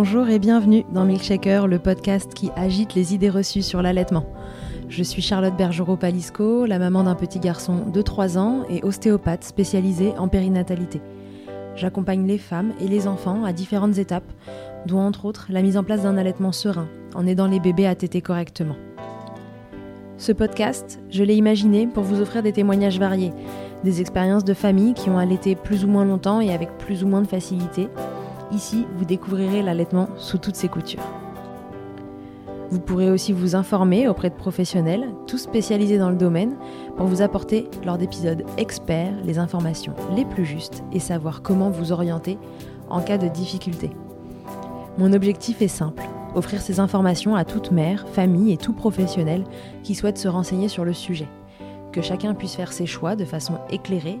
Bonjour et bienvenue dans Milkshaker, le podcast qui agite les idées reçues sur l'allaitement. Je suis Charlotte Bergerot-Palisco, la maman d'un petit garçon de 3 ans et ostéopathe spécialisée en périnatalité. J'accompagne les femmes et les enfants à différentes étapes, dont entre autres la mise en place d'un allaitement serein, en aidant les bébés à téter correctement. Ce podcast, je l'ai imaginé pour vous offrir des témoignages variés, des expériences de familles qui ont allaité plus ou moins longtemps et avec plus ou moins de facilité, Ici, vous découvrirez l'allaitement sous toutes ses coutures. Vous pourrez aussi vous informer auprès de professionnels, tous spécialisés dans le domaine, pour vous apporter, lors d'épisodes experts, les informations les plus justes et savoir comment vous orienter en cas de difficulté. Mon objectif est simple, offrir ces informations à toute mère, famille et tout professionnel qui souhaite se renseigner sur le sujet. Que chacun puisse faire ses choix de façon éclairée,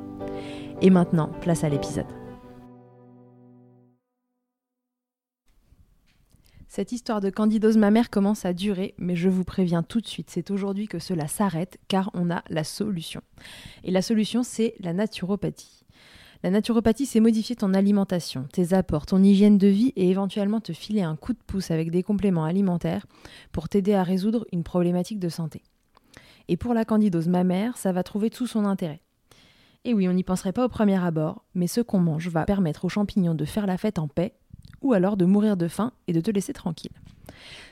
Et maintenant, place à l'épisode. Cette histoire de candidose mammaire commence à durer, mais je vous préviens tout de suite, c'est aujourd'hui que cela s'arrête car on a la solution. Et la solution, c'est la naturopathie. La naturopathie, c'est modifier ton alimentation, tes apports, ton hygiène de vie et éventuellement te filer un coup de pouce avec des compléments alimentaires pour t'aider à résoudre une problématique de santé. Et pour la candidose mammaire, ça va trouver tout son intérêt. Et oui, on n'y penserait pas au premier abord, mais ce qu'on mange va permettre aux champignons de faire la fête en paix, ou alors de mourir de faim et de te laisser tranquille.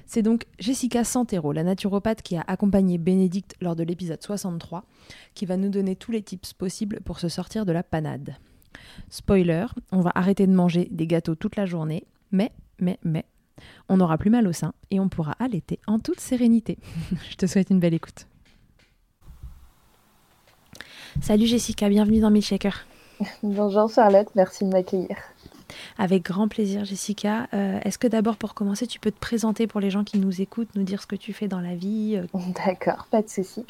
C'est donc Jessica Santero, la naturopathe qui a accompagné Bénédicte lors de l'épisode 63, qui va nous donner tous les tips possibles pour se sortir de la panade. Spoiler, on va arrêter de manger des gâteaux toute la journée, mais, mais, mais, on n'aura plus mal au sein et on pourra allaiter en toute sérénité. Je te souhaite une belle écoute. Salut Jessica, bienvenue dans Milkshaker. Bonjour Charlotte, merci de m'accueillir. Avec grand plaisir Jessica. Euh, est-ce que d'abord pour commencer, tu peux te présenter pour les gens qui nous écoutent, nous dire ce que tu fais dans la vie euh? D'accord, pas de souci.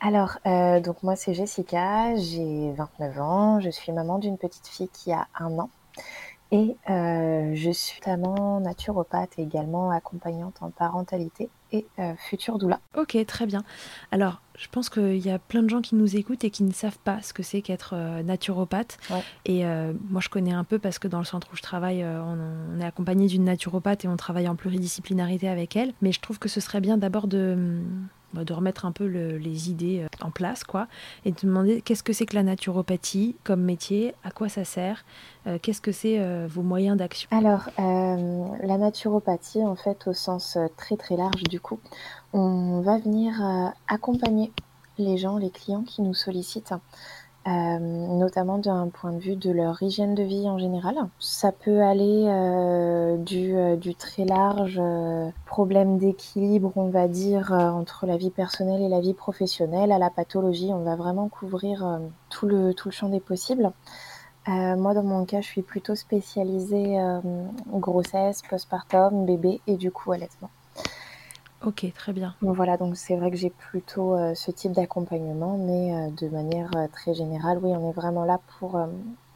Alors, euh, donc moi c'est Jessica, j'ai 29 ans, je suis maman d'une petite fille qui a un an. Et je suis notamment naturopathe et également accompagnante en parentalité et euh, futur doula. Ok, très bien. Alors, je pense qu'il y a plein de gens qui nous écoutent et qui ne savent pas ce que c'est qu'être euh, naturopathe. Et euh, moi, je connais un peu parce que dans le centre où je travaille, on, est accompagné d'une naturopathe et on travaille en pluridisciplinarité avec elle. Mais je trouve que ce serait bien d'abord de, de remettre un peu les idées euh, en place, quoi, et de demander qu'est-ce que c'est que la naturopathie comme métier, à quoi ça sert, euh, qu'est-ce que c'est euh, vos moyens d'action? Alors, la naturopathie, en fait, au sens très très large, du coup, on va venir accompagner les gens, les clients qui nous sollicitent euh, notamment d'un point de vue de leur hygiène de vie en général. Ça peut aller euh, du, euh, du, très large problème d'équilibre, on va dire, entre la vie personnelle et la vie professionnelle, à la pathologie. On va vraiment couvrir tout, le, tout le champ des possibles. moi, dans mon cas, je suis plutôt spécialisée grossesse, postpartum, bébé et du coup allaitement. Ok, très bien. voilà, donc c'est vrai que j'ai plutôt euh, ce type d'accompagnement, mais euh, de manière euh, très générale, oui, on est vraiment là pour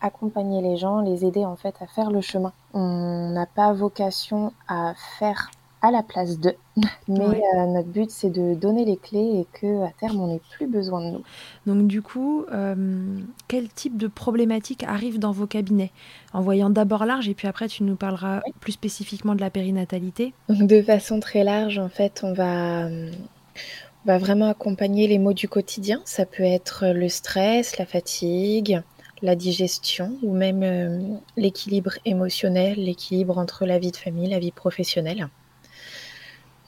accompagner les gens, les aider en fait à faire le chemin. On n'a pas vocation à faire à la place d'eux. Mais euh, notre but, c'est de donner les clés et que à terme, on n'ait plus besoin de nous. Donc du coup, euh, quel type de problématiques arrive dans vos cabinets? En voyant d'abord large et puis après, tu nous parleras plus spécifiquement de la périnatalité. De façon très large, en fait, on va, on va vraiment accompagner les maux du quotidien. Ça peut être le stress, la fatigue, la digestion ou même euh, l'équilibre émotionnel, l'équilibre entre la vie de famille, la vie professionnelle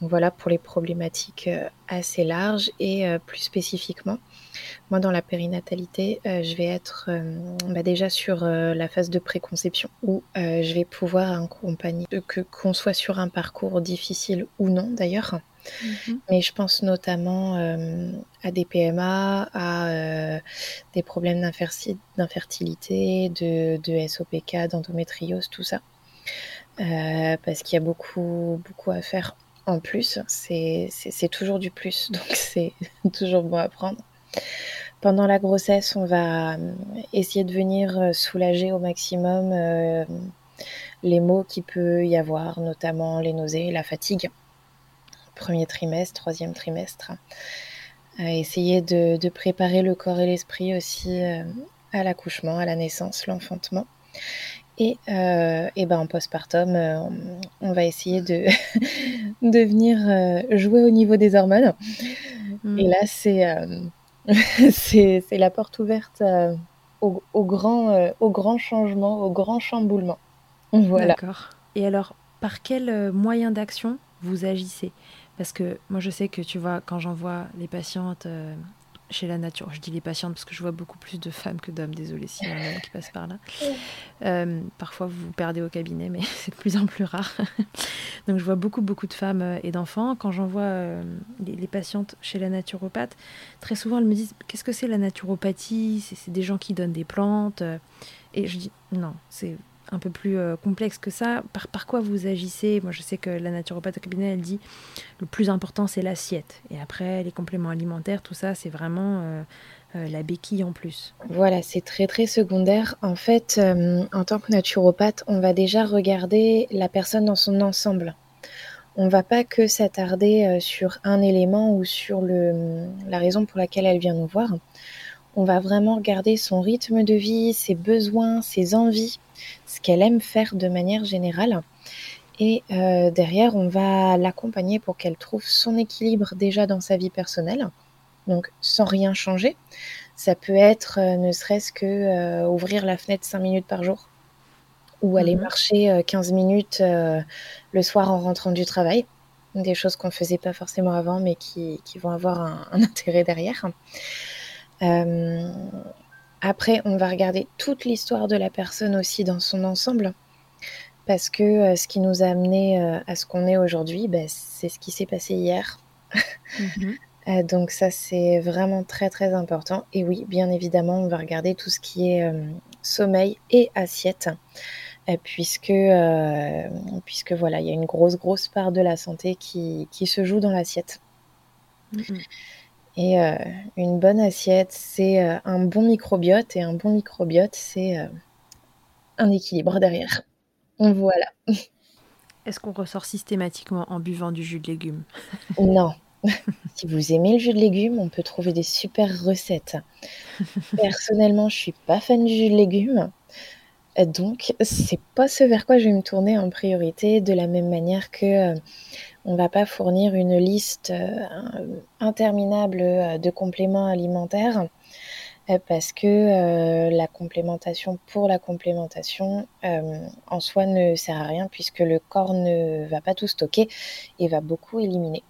voilà pour les problématiques euh, assez larges et euh, plus spécifiquement. Moi, dans la périnatalité, euh, je vais être bah, déjà sur la phase de préconception où je vais pouvoir accompagner, que qu'on soit sur un parcours difficile ou non d'ailleurs. Mhm. Mais je pense notamment à des PMA, à des problèmes d'infertilité, de, de SOPK, d'endométriose, tout ça. parce qu'il y a beaucoup, beaucoup à faire en plus, c'est toujours du plus, donc c'est toujours bon à prendre. Pendant la grossesse, on va euh, essayer de venir euh, soulager au maximum euh, les maux qu'il peut y avoir, notamment les nausées, la fatigue. Premier trimestre, troisième trimestre. essayer de, de, préparer le corps et l'esprit aussi à l'accouchement, à la naissance, l'enfantement. Et, euh, et ben en postpartum, euh, on, va essayer de, de venir euh, jouer au niveau des hormones. Mm. Et là, c'est c'est la porte ouverte au, au, grand, au grand changement, au grand chamboulement. Voilà. D'accord. Et alors, par quel moyen d'action vous agissez? Parce que moi, je sais que tu vois, quand j'envoie les patientes chez la nature. Je dis les patientes parce que je vois beaucoup plus de femmes que d'hommes. Désolée s'il y a un homme qui passe par là. Euh, parfois, vous vous perdez au cabinet, mais c'est de plus en plus rare. Donc, je vois beaucoup, beaucoup de femmes euh, et d'enfants. Quand j'envoie euh, les, patientes chez la naturopathe, très souvent, elles me disent Qu'est-ce que c'est la naturopathie? C'est des gens qui donnent des plantes. Et je dis Non, c'est un peu plus euh, complexe que ça. Par, par quoi vous agissez? Moi, je sais que la naturopathe au cabinet, elle dit le plus important, c'est l'assiette. Et après, les compléments alimentaires, tout ça, c'est vraiment euh, euh, la béquille en plus. Voilà, c'est très, très secondaire. En fait, en tant que naturopathe, on va déjà regarder la personne dans son ensemble. On va pas que s'attarder sur un élément ou sur le, la raison pour laquelle elle vient nous voir. On va vraiment regarder son rythme de vie, ses besoins, ses envies, ce qu'elle aime faire de manière générale. Et euh, derrière, on va l'accompagner pour qu'elle trouve son équilibre déjà dans sa vie personnelle, donc sans rien changer. Ça peut être euh, ne serait-ce que euh, ouvrir la fenêtre 5 minutes par jour ou aller mhm. marcher 15 minutes le soir en rentrant du travail. Des choses qu'on ne faisait pas forcément avant, mais qui, vont avoir un, un intérêt derrière. Après, on va regarder toute l'histoire de la personne aussi dans son ensemble. Parce que euh, ce qui nous a amené euh, à ce qu'on est aujourd'hui, bah, c'est ce qui s'est passé hier. Mhm. Euh, donc ça, c'est vraiment très très important. Et oui, bien évidemment, on va regarder tout ce qui est sommeil et assiette. puisque, puisque voilà, il y a une grosse grosse part de la santé qui, se joue dans l'assiette. Mhm. Et euh, une bonne assiette, c'est euh, un bon microbiote. Et un bon microbiote, c'est euh, un équilibre derrière. Voilà. Est-ce qu'on ressort systématiquement en buvant du jus de légumes? Non. si vous aimez le jus de légumes, on peut trouver des super recettes. Personnellement, je suis pas fan du jus de légumes. Donc, c'est pas ce vers quoi je vais me tourner en priorité, de la même manière que On ne va pas fournir une liste interminable de compléments alimentaires parce que la complémentation pour la complémentation en soi ne sert à rien puisque le corps ne va pas tout stocker et va beaucoup éliminer.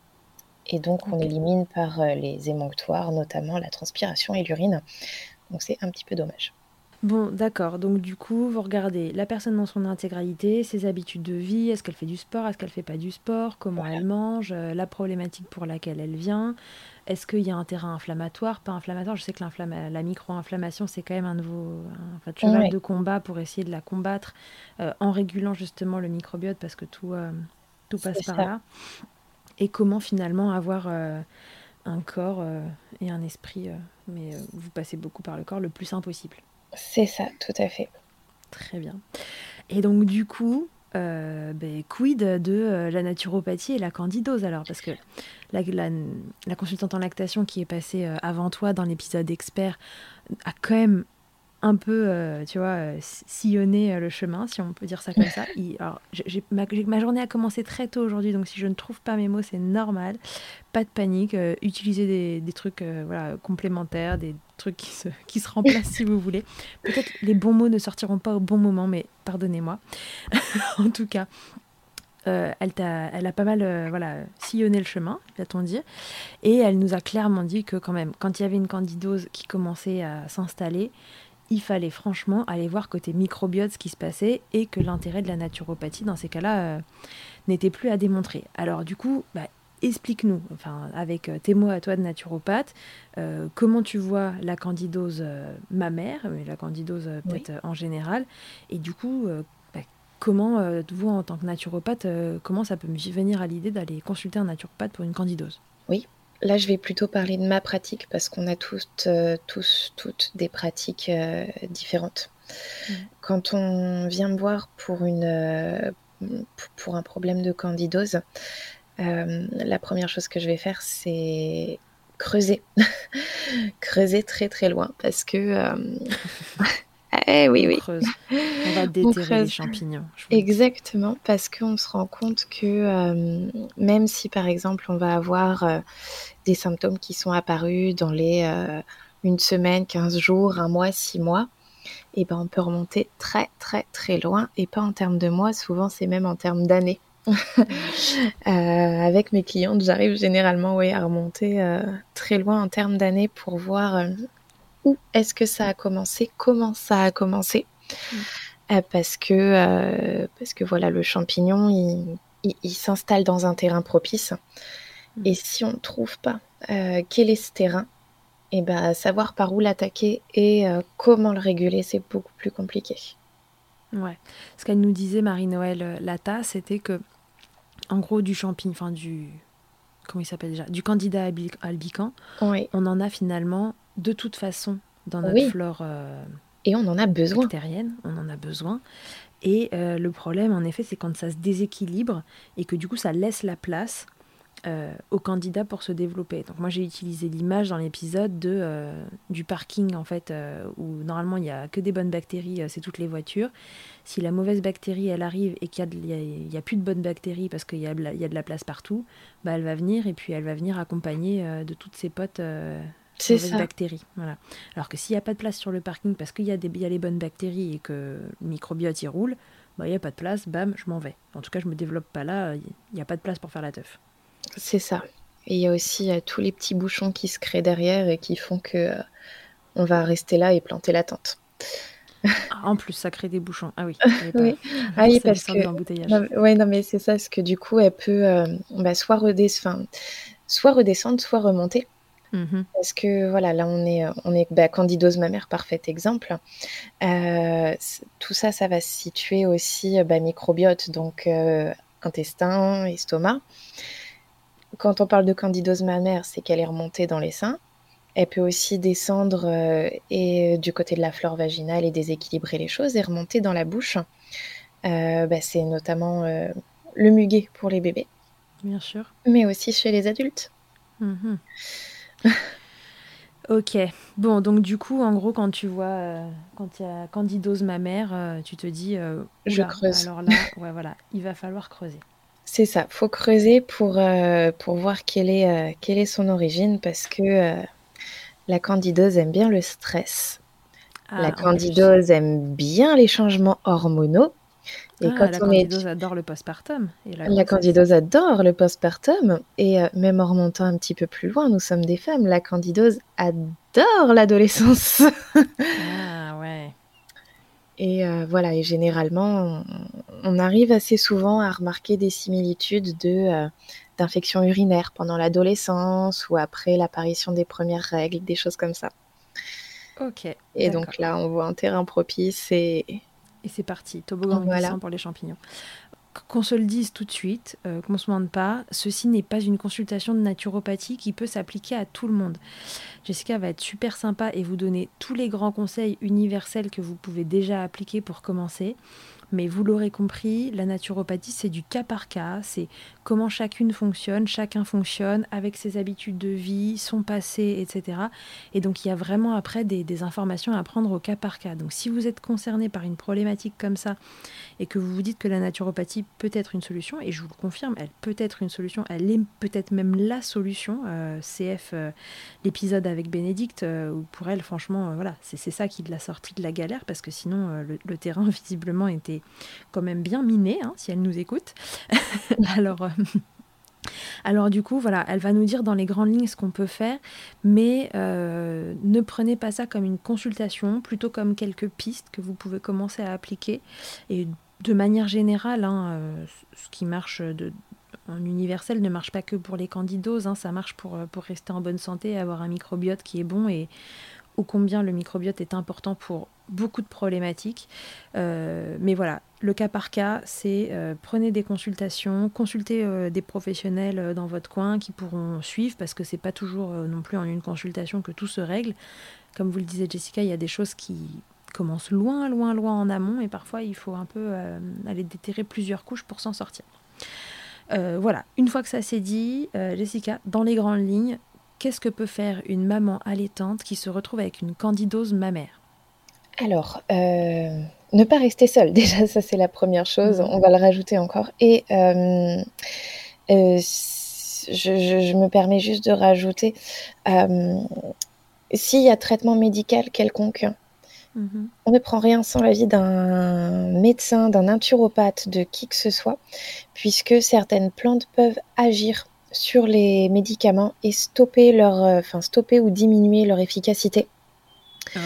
Et donc on élimine par les émonctoires, notamment la transpiration et l'urine. Donc c'est un petit peu dommage. Bon, d'accord. Donc du coup, vous regardez la personne dans son intégralité, ses habitudes de vie, est-ce qu'elle fait du sport, est-ce qu'elle fait pas du sport, comment elle mange, euh, la problématique pour laquelle elle vient, est-ce qu'il y a un terrain inflammatoire, pas inflammatoire? Je sais que la micro-inflammation, c'est quand même un nouveau un, cheval de combat pour essayer de la combattre euh, en régulant justement le microbiote parce que tout, euh, tout passe par là. Et comment finalement avoir un corps et un esprit, mais vous passez beaucoup par le corps, le plus simple possible? C'est ça, tout à fait. Très bien. Et donc du coup, euh, ben, quid de euh, la naturopathie et la candidose alors? Parce que la, consultante en lactation qui est passée euh, avant toi dans l'épisode expert a quand même un peu, euh, tu vois, euh, sillonner euh, le chemin, si on peut dire ça comme ça. alors, ma, journée a commencé très tôt aujourd'hui, donc si je ne trouve pas mes mots, c'est normal. Pas de panique. utiliser des, trucs complémentaires, des trucs qui se, remplacent si vous voulez. Peut-être les bons mots ne sortiront pas au bon moment, mais pardonnez-moi. en tout cas, elle, a, elle, a, pas mal voilà, sillonné le chemin, va-t-on dire. Et elle nous a clairement dit que quand même, quand il y avait une candidose qui commençait à s'installer, il fallait franchement aller voir côté microbiote ce qui se passait et que l'intérêt de la naturopathie dans ces cas-là euh, n'était plus à démontrer. Alors du coup, bah, explique-nous, enfin avec euh, tes mots à toi de naturopathe, euh, comment tu vois la candidose mammaire, mais la candidose peut-être en général, et du coup, bah, comment vous en tant que naturopathe, comment ça peut me venir à l'idée d'aller consulter un naturopathe pour une candidose? Oui, Là, je vais plutôt parler de ma pratique parce qu'on a toutes, euh, tous, toutes des pratiques euh, différentes. Mmh. Quand on vient me voir pour, une, euh, pour un problème de candidose, la première chose que je vais faire, c'est creuser. creuser très très loin parce que Eh oui, oui. On va déterrer les champignons. Exactement, parce qu'on se rend compte que euh, même si par exemple on va avoir euh, des symptômes qui sont apparus dans les euh, une semaine, 15 jours, un mois, six mois, et eh ben on peut remonter très très très loin et pas en termes de mois, souvent c'est même en termes d'années. avec mes clientes, j'arrive généralement à remonter très loin en termes d'années pour voir où est-ce que ça a commencé, comment ça a commencé. Mm. Euh, parce, que, euh, parce que voilà, le champignon, il, s'installe dans un terrain propice. Mm. Et si on ne trouve pas euh, quel est ce terrain, et eh ben, savoir par où l'attaquer et comment le réguler, c'est beaucoup plus compliqué. Ouais. Ce qu'elle nous disait, Marie-Noël Lata, c'était que, en gros, du champignon, enfin du. Comment il s'appelle déjà? Du candidat albican, on en a finalement de toute façon dans notre flore euh, et on en a besoin. bactérienne, on en a besoin. Et euh, le problème, en effet, c'est quand ça se déséquilibre et que du coup, ça laisse la place euh, au candidat pour se développer. Donc moi, j'ai utilisé l'image dans l'épisode de du parking, en fait, où normalement, il n'y a que des bonnes bactéries, c'est toutes les voitures. Si la mauvaise bactérie, elle arrive et qu'il n'y a, plus de bonnes bactéries parce qu'il y, y, a de la place partout, bah, elle va venir et puis elle va venir accompagner de toutes ses potes c'est ça. bactéries. Voilà. Alors que s'il n'y a pas de place sur le parking parce qu'il y, a y a les bonnes bactéries et que le microbiote y roule, bah, il n'y a pas de place, bam, je m'en vais. En tout cas, je me développe pas là, il n'y a pas de place pour faire la teuf. C'est ça. Et il y a aussi euh, tous les petits bouchons qui se créent derrière et qui font que euh, on va rester là et planter la tente. Ah, en plus, ça crée des bouchons. Ah oui. oui. Ah oui, parce que. Non, ouais, non, mais c'est ça, parce que du coup, elle peut euh, bah, soit, redescendre, soit redescendre, soit remonter. Mmh Parce que voilà, là on est, on est bah, candidose mammaire, parfait exemple. Tout ça, ça va se situer aussi bah, microbiote, donc intestin, estomac. Quand on parle de candidose mammaire, c'est qu'elle est remontée dans les seins. Elle peut aussi descendre euh, et du côté de la flore vaginale et déséquilibrer les choses et remonter dans la bouche. Bah, c'est notamment le muguet pour les bébés. Bien sûr. Mais aussi chez les adultes. Mmh ok. Bon, donc du coup, en gros, quand tu vois, euh, quand il y a candidose mammaire, euh, tu te dis, euh, je creuse. Alors là, ouais, voilà, il va falloir creuser. C'est ça, faut creuser pour, pour voir quelle est, quelle est son origine parce que la candidose aime bien le stress. la Ah, candidose aime bien les changements hormonaux. Et Ah, quand la on est candidose adore le postpartum et la La candidose adore le postpartum et euh, même en remontant un petit peu plus loin, nous sommes des femmes. La candidose adore l'adolescence. Ah ouais. Et euh, voilà, et généralement, on, on arrive assez souvent à remarquer des similitudes de euh, d'infections urinaires pendant l'adolescence ou après l'apparition des premières règles, des choses comme ça. Ok. Et donc là, on voit un terrain propice et Et c'est parti, toboggan Voilà. pour les champignons. Qu'on se le dise tout de suite, euh, qu'on ne se mente pas, ceci n'est pas une consultation de naturopathie qui peut s'appliquer à tout le monde. Jessica va être super sympa et vous donner tous les grands conseils universels que vous pouvez déjà appliquer pour commencer. Mais vous l'aurez compris, la naturopathie, c'est du cas par cas, c'est comment chacune fonctionne, chacun fonctionne avec ses habitudes de vie, son passé, etc. Et donc il y a vraiment après des, informations à prendre au cas par cas. Donc si vous êtes concerné par une problématique comme ça et que vous vous dites que la naturopathie peut être une solution, et je vous le confirme, elle peut être une solution, elle est peut-être même la solution. euh, CF, euh, l'épisode avec Bénédicte, euh, où pour elle, franchement, euh, voilà, c'est ça qui l'a sortie de la galère parce que sinon le terrain visiblement était quand même bien miné, hein, si elle nous écoute. Alors. euh, alors du coup, voilà, elle va nous dire dans les grandes lignes ce qu'on peut faire, mais euh, ne prenez pas ça comme une consultation, plutôt comme quelques pistes que vous pouvez commencer à appliquer. Et de manière générale, hein, euh, ce qui marche en universel ne marche pas que pour les candidoses, hein, ça marche pour, pour rester en bonne santé, avoir un microbiote qui est bon et ô combien le microbiote est important pour beaucoup de problématiques. Euh, mais voilà, le cas par cas, c'est euh, prenez des consultations, consultez euh, des professionnels dans votre coin qui pourront suivre parce que c'est pas toujours non plus en une consultation que tout se règle. Comme vous le disait Jessica, il y a des choses qui commencent loin, loin, loin en amont et parfois il faut un peu aller déterrer plusieurs couches pour s'en sortir. Voilà, une fois que ça c'est dit, Jessica, dans les grandes lignes, qu'est-ce que peut faire une maman allaitante qui se retrouve avec une candidose mammaire Alors, euh, ne pas rester seule, déjà, ça c'est la première chose, Mhm. on va le rajouter encore. Et euh, euh, je, je- je me permets juste de rajouter, s'il y a traitement médical quelconque, Mhm. on ne prend rien sans l'avis d'un médecin, d'un naturopathe, de qui que ce soit, puisque certaines plantes peuvent agir sur les médicaments et stopper leur, euh, enfin stopper ou diminuer leur efficacité. Ah.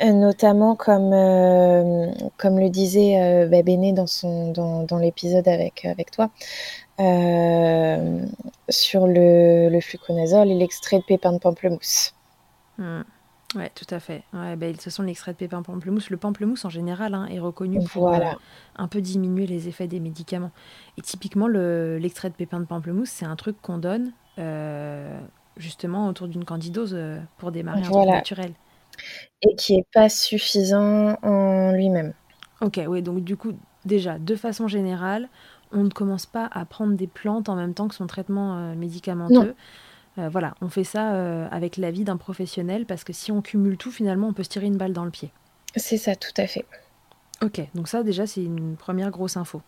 Euh, Notamment comme, euh, comme le disait euh, bah, Béné dans, son, dans, dans l'épisode avec, avec toi, euh, sur le, le fluconazole et l'extrait de pépins de pamplemousse. Hmm. Ouais, tout à fait. Ouais, bah, ce sont l'extrait de pépins pamplemousse. Le pamplemousse, en général, hein, est reconnu pour Voilà. euh, un peu diminuer les effets des médicaments. Et typiquement, le- l'extrait de pépins de pamplemousse, c'est un truc qu'on donne euh, justement autour d'une candidose euh, pour démarrer un truc naturel. Et qui n'est pas suffisant en lui-même. Ok, oui, donc du coup, déjà, de façon générale, on ne commence pas à prendre des plantes en même temps que son traitement médicamenteux. Euh, voilà, on fait ça euh, avec l'avis d'un professionnel parce que si on cumule tout, finalement, on peut se tirer une balle dans le pied. C'est ça, tout à fait. Ok, donc ça déjà c'est une première grosse info.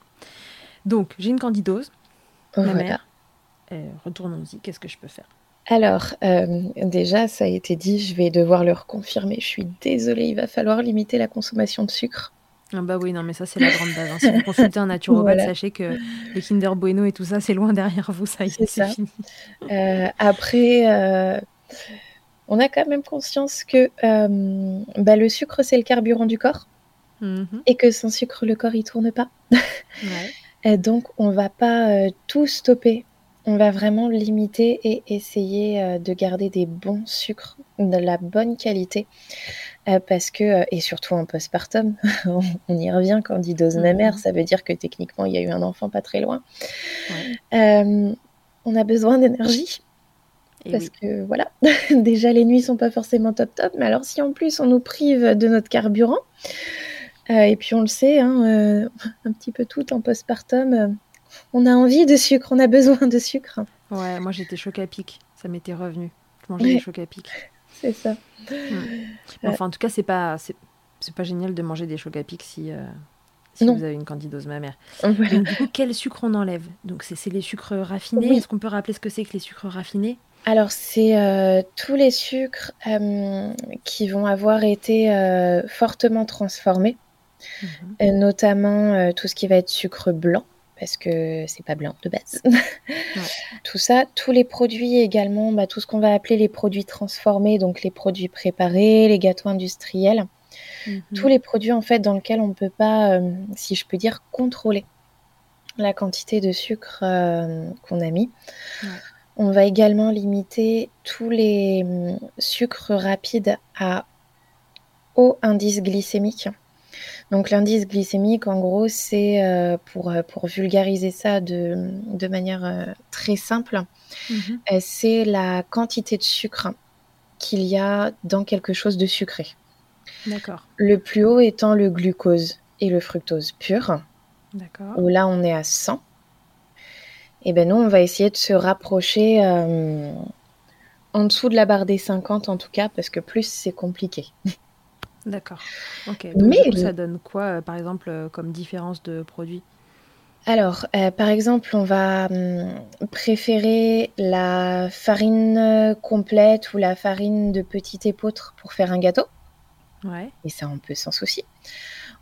Donc j'ai une candidose, ma Voilà. mère. Euh, Retournons-y, qu'est-ce que je peux faire? Alors, euh, déjà, ça a été dit, je vais devoir le reconfirmer. Je suis désolée, il va falloir limiter la consommation de sucre. Ah Bah oui, non mais ça c'est la grande base. hein. Si vous consultez un naturopathe, Voilà. sachez que les Kinder Bueno et tout ça c'est loin derrière vous, ça y est, C'est fini. Euh, après, euh, on a quand même conscience que euh, bah, le sucre, c'est le carburant du corps Mhm. et que sans sucre, le corps, il tourne pas. Ouais. Et donc, on va pas tout stopper. On va vraiment limiter et essayer de garder des bons sucres, de la bonne qualité. Euh, parce que, euh, et surtout en postpartum, on, on y revient, candidose Mhm. mammaire, ça veut dire que techniquement, il y a eu un enfant pas très loin. Ouais. Euh, on a besoin d'énergie. Et Parce oui. que voilà, déjà les nuits sont pas forcément top top, mais alors si en plus on nous prive de notre carburant, euh, et puis on le sait, hein, euh, un petit peu tout en postpartum, euh, on a envie de sucre, on a besoin de sucre, Ouais, moi j'étais choc à pic, ça m'était revenu. Je mangeais Ouais. des chocs à pic. C'est ça. Bon, enfin, en tout cas, c'est pas, c'est, c'est pas génial de manger des chocs à pic si, euh, si vous avez une candidose mammaire. Donc, du coup, quel sucre on enlève? Donc, c'est les sucres raffinés. Est-ce qu'on peut rappeler ce que c'est que les sucres raffinés? Alors, c'est euh, tous les sucres euh, qui vont avoir été euh, fortement transformés, mhm. notamment tout ce qui va être sucre blanc, parce que c'est pas blanc de base. Tout ça, tous les produits également, bah, tout ce qu'on va appeler les produits transformés, donc les produits préparés, les gâteaux industriels, mhm. tous les produits en fait dans lesquels on ne peut pas, si je peux dire, contrôler la quantité de sucre qu'on a mis. On va également limiter tous les hum, sucres rapides à haut indice glycémique. Donc l'indice glycémique, en gros, c'est euh, pour, euh, pour, vulgariser ça de, manière euh, très simple, mhm. c'est la quantité de sucre qu'il y a dans quelque chose de sucré. D'accord. Le plus haut étant le glucose et le fructose pur. D'accord. Où là, on est à 100 et ben nous, on va essayer de se rapprocher euh, en dessous de la barre des 50 en tout cas, parce que plus c'est compliqué. D'accord. Ok. Mais ça donne quoi, euh, par exemple, euh, comme différence de produits alors, par exemple, on va hum, préférer la farine complète ou la farine de petit épeautre pour faire un gâteau. Ouais. Et ça, on peut sans souci.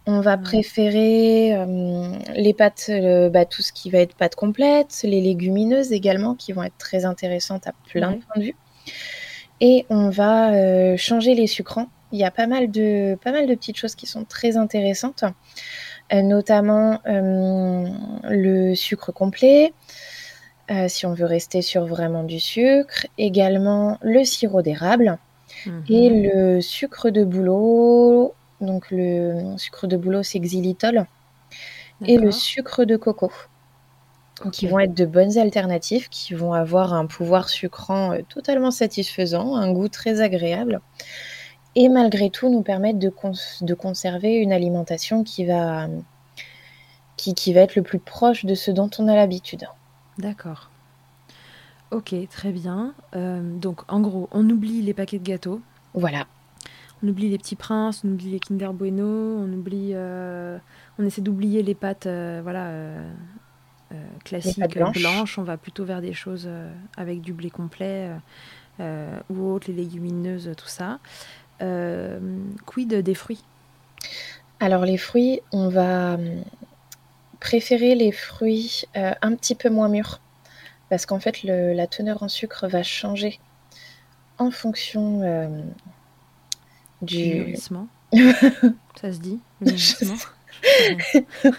On va préférer euh, les pâtes, bah, tout ce qui va être pâtes complètes, les légumineuses également, qui vont être très intéressantes à plein de points de vue. Et on va euh, changer les sucrants. Il y a pas mal, de, pas mal de petites choses qui sont très intéressantes, euh, notamment le sucre complet, si on veut rester sur vraiment du sucre, également le sirop d'érable. Et mhm. le sucre de bouleau, donc le sucre de bouleau, c'est xylitol. Et le sucre de coco. Qui vont être de bonnes alternatives, qui vont avoir un pouvoir sucrant euh, totalement satisfaisant, un goût très agréable. Et malgré tout, nous permettre de, de conserver une alimentation qui va, qui, qui va être le plus proche de ce dont on a l'habitude. D'accord. Ok, très bien. Euh, donc, en gros, on oublie les paquets de gâteaux. Voilà. On oublie les petits princes, on oublie les Kinder Bueno, on oublie, euh, on essaie d'oublier les pâtes, euh, voilà, classiques blanches. On va plutôt vers des choses avec du blé complet ou autre, les légumineuses, tout ça. Quid des fruits? Alors les fruits, on va hum, préférer les fruits un petit peu moins mûrs parce qu'en fait la teneur en sucre va changer en fonction du mûrissement. ça se dit, le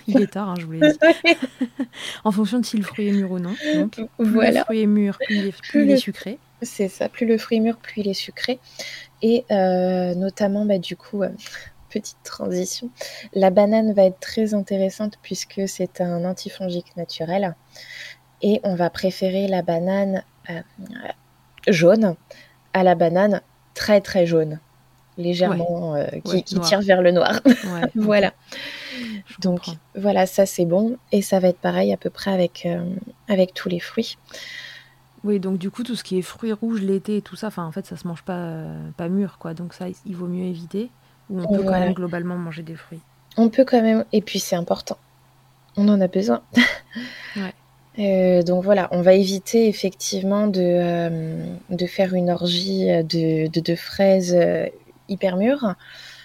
Il est tard, hein, je vous l'ai dit. en fonction de si le fruit est mûr ou non. Donc, plus le fruit est mûr, plus il est, plus sucré. C'est ça, plus le fruit est mûr, plus il est sucré. Et euh, notamment, bah, du coup, euh, petite transition, la banane va être très intéressante puisque c'est un antifongique naturel. Et on va préférer la banane euh, jaune à la banane très très jaune légèrement euh, qui, tire vers le noir. voilà. Donc voilà, ça c'est bon et ça va être pareil à peu près avec, euh, avec tous les fruits. Oui, donc du coup tout ce qui est fruits rouges l'été et tout ça, enfin en fait ça se mange pas euh, pas mûr quoi, donc ça il vaut mieux éviter. Ou on peut quand même globalement manger des fruits. On peut quand même, et puis c'est important, on en a besoin. donc voilà, on va éviter effectivement de, de faire une orgie de, de, de fraises hyper mûr.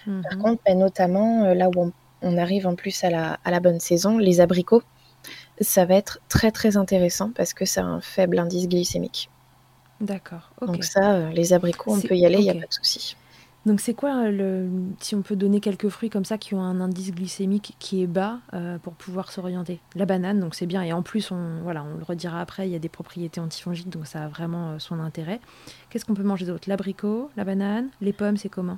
Par mhm. contre, ben, notamment euh, là où on, arrive en plus à la, à la, bonne saison, les abricots, ça va être très très intéressant parce que ça a un faible indice glycémique. D'accord. Donc ça, euh, les abricots, on peut y aller, il n'y a pas de souci. Donc c'est quoi le si on peut donner quelques fruits comme ça qui ont un indice glycémique qui est bas euh, pour pouvoir s'orienter? La banane, donc c'est bien et en plus on voilà on le redira après, il y a des propriétés antifongiques donc ça a vraiment euh, son intérêt. Qu'est-ce qu'on peut manger d'autre? L'abricot, la banane, les pommes, c'est comment?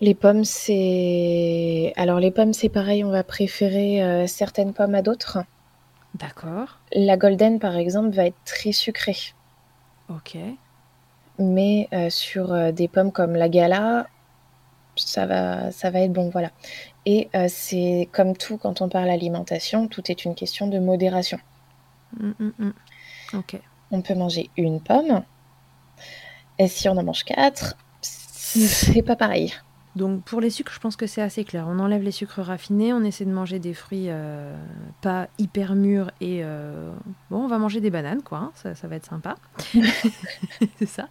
Les pommes c'est alors les pommes c'est pareil, on va préférer euh, certaines pommes à d'autres. D'accord. La golden par exemple va être très sucrée. Ok. Mais sur des pommes comme la gala, ça va, ça va être bon, voilà. Et euh, c'est comme tout quand on parle alimentation, tout est une question de modération. Mm, mm, mm. Ok. On peut manger une pomme, et si on en mange quatre, c'est pas pareil. Donc pour les sucres, je pense que c'est assez clair. On enlève les sucres raffinés, on essaie de manger des fruits euh, pas hyper mûrs et euh, bon, on va manger des bananes, quoi. Hein. ça, ça, va être sympa. c'est ça.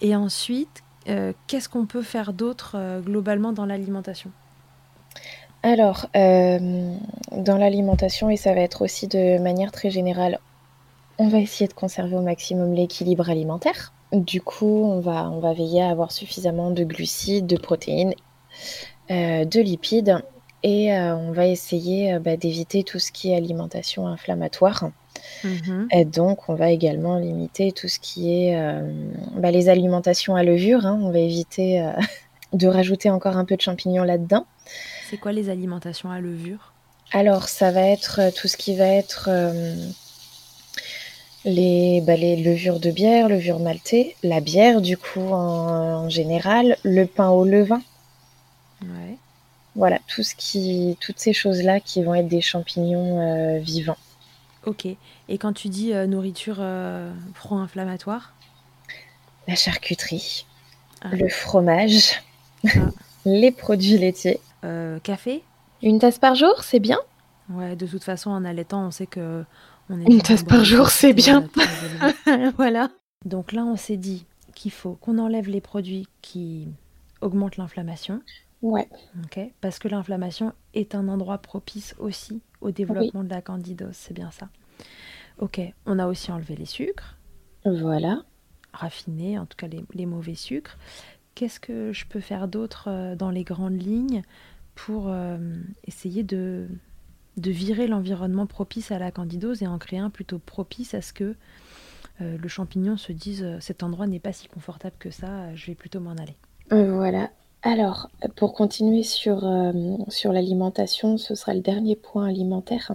et ensuite, euh, qu'est-ce qu'on peut faire d'autre globalement dans l'alimentation? Alors, dans l'alimentation, et ça va être aussi de manière très générale, on va essayer de conserver au maximum l'équilibre alimentaire. Du coup, on va, on va veiller à avoir suffisamment de glucides, de protéines, euh, de lipides et euh, on va essayer euh, bah, d'éviter tout ce qui est alimentation inflammatoire. Mmh et donc, on va également limiter tout ce qui est bah, les alimentations à levure. Hein. On va éviter de rajouter encore un peu de champignons là-dedans. C'est quoi les alimentations à levure? Alors, ça va être tout ce qui va être les, bah, les levures de bière, levure maltée, la bière du coup en, général, le pain au levain. Ouais. Voilà, tout ce qui, toutes ces choses-là qui vont être des champignons euh, vivants. Ok. Et quand tu dis euh, nourriture euh, pro-inflammatoire? La charcuterie, ah. le fromage, ah. les produits laitiers. café? Une tasse par jour, c'est bien? Ouais, de toute façon, en allaitant, on sait que une tasse par jour, c'est bien. voilà. Donc là, on s'est dit qu'il faut qu'on enlève les produits qui augmentent l'inflammation. Ouais. Ok. Parce que l'inflammation est un endroit propice aussi au développement de la candidose, c'est bien ça. Ok. On a aussi enlevé les sucres. Voilà. Raffinés, en tout cas les, mauvais sucres. Qu'est-ce que je peux faire d'autre euh, dans les grandes lignes pour euh, essayer de de virer l'environnement propice à la candidose et en créer un plutôt propice à ce que euh, le champignon se dise euh, cet endroit n'est pas si confortable que ça, je vais plutôt m'en aller. Euh, voilà. Alors, pour continuer sur, sur l'alimentation, ce sera le dernier point alimentaire.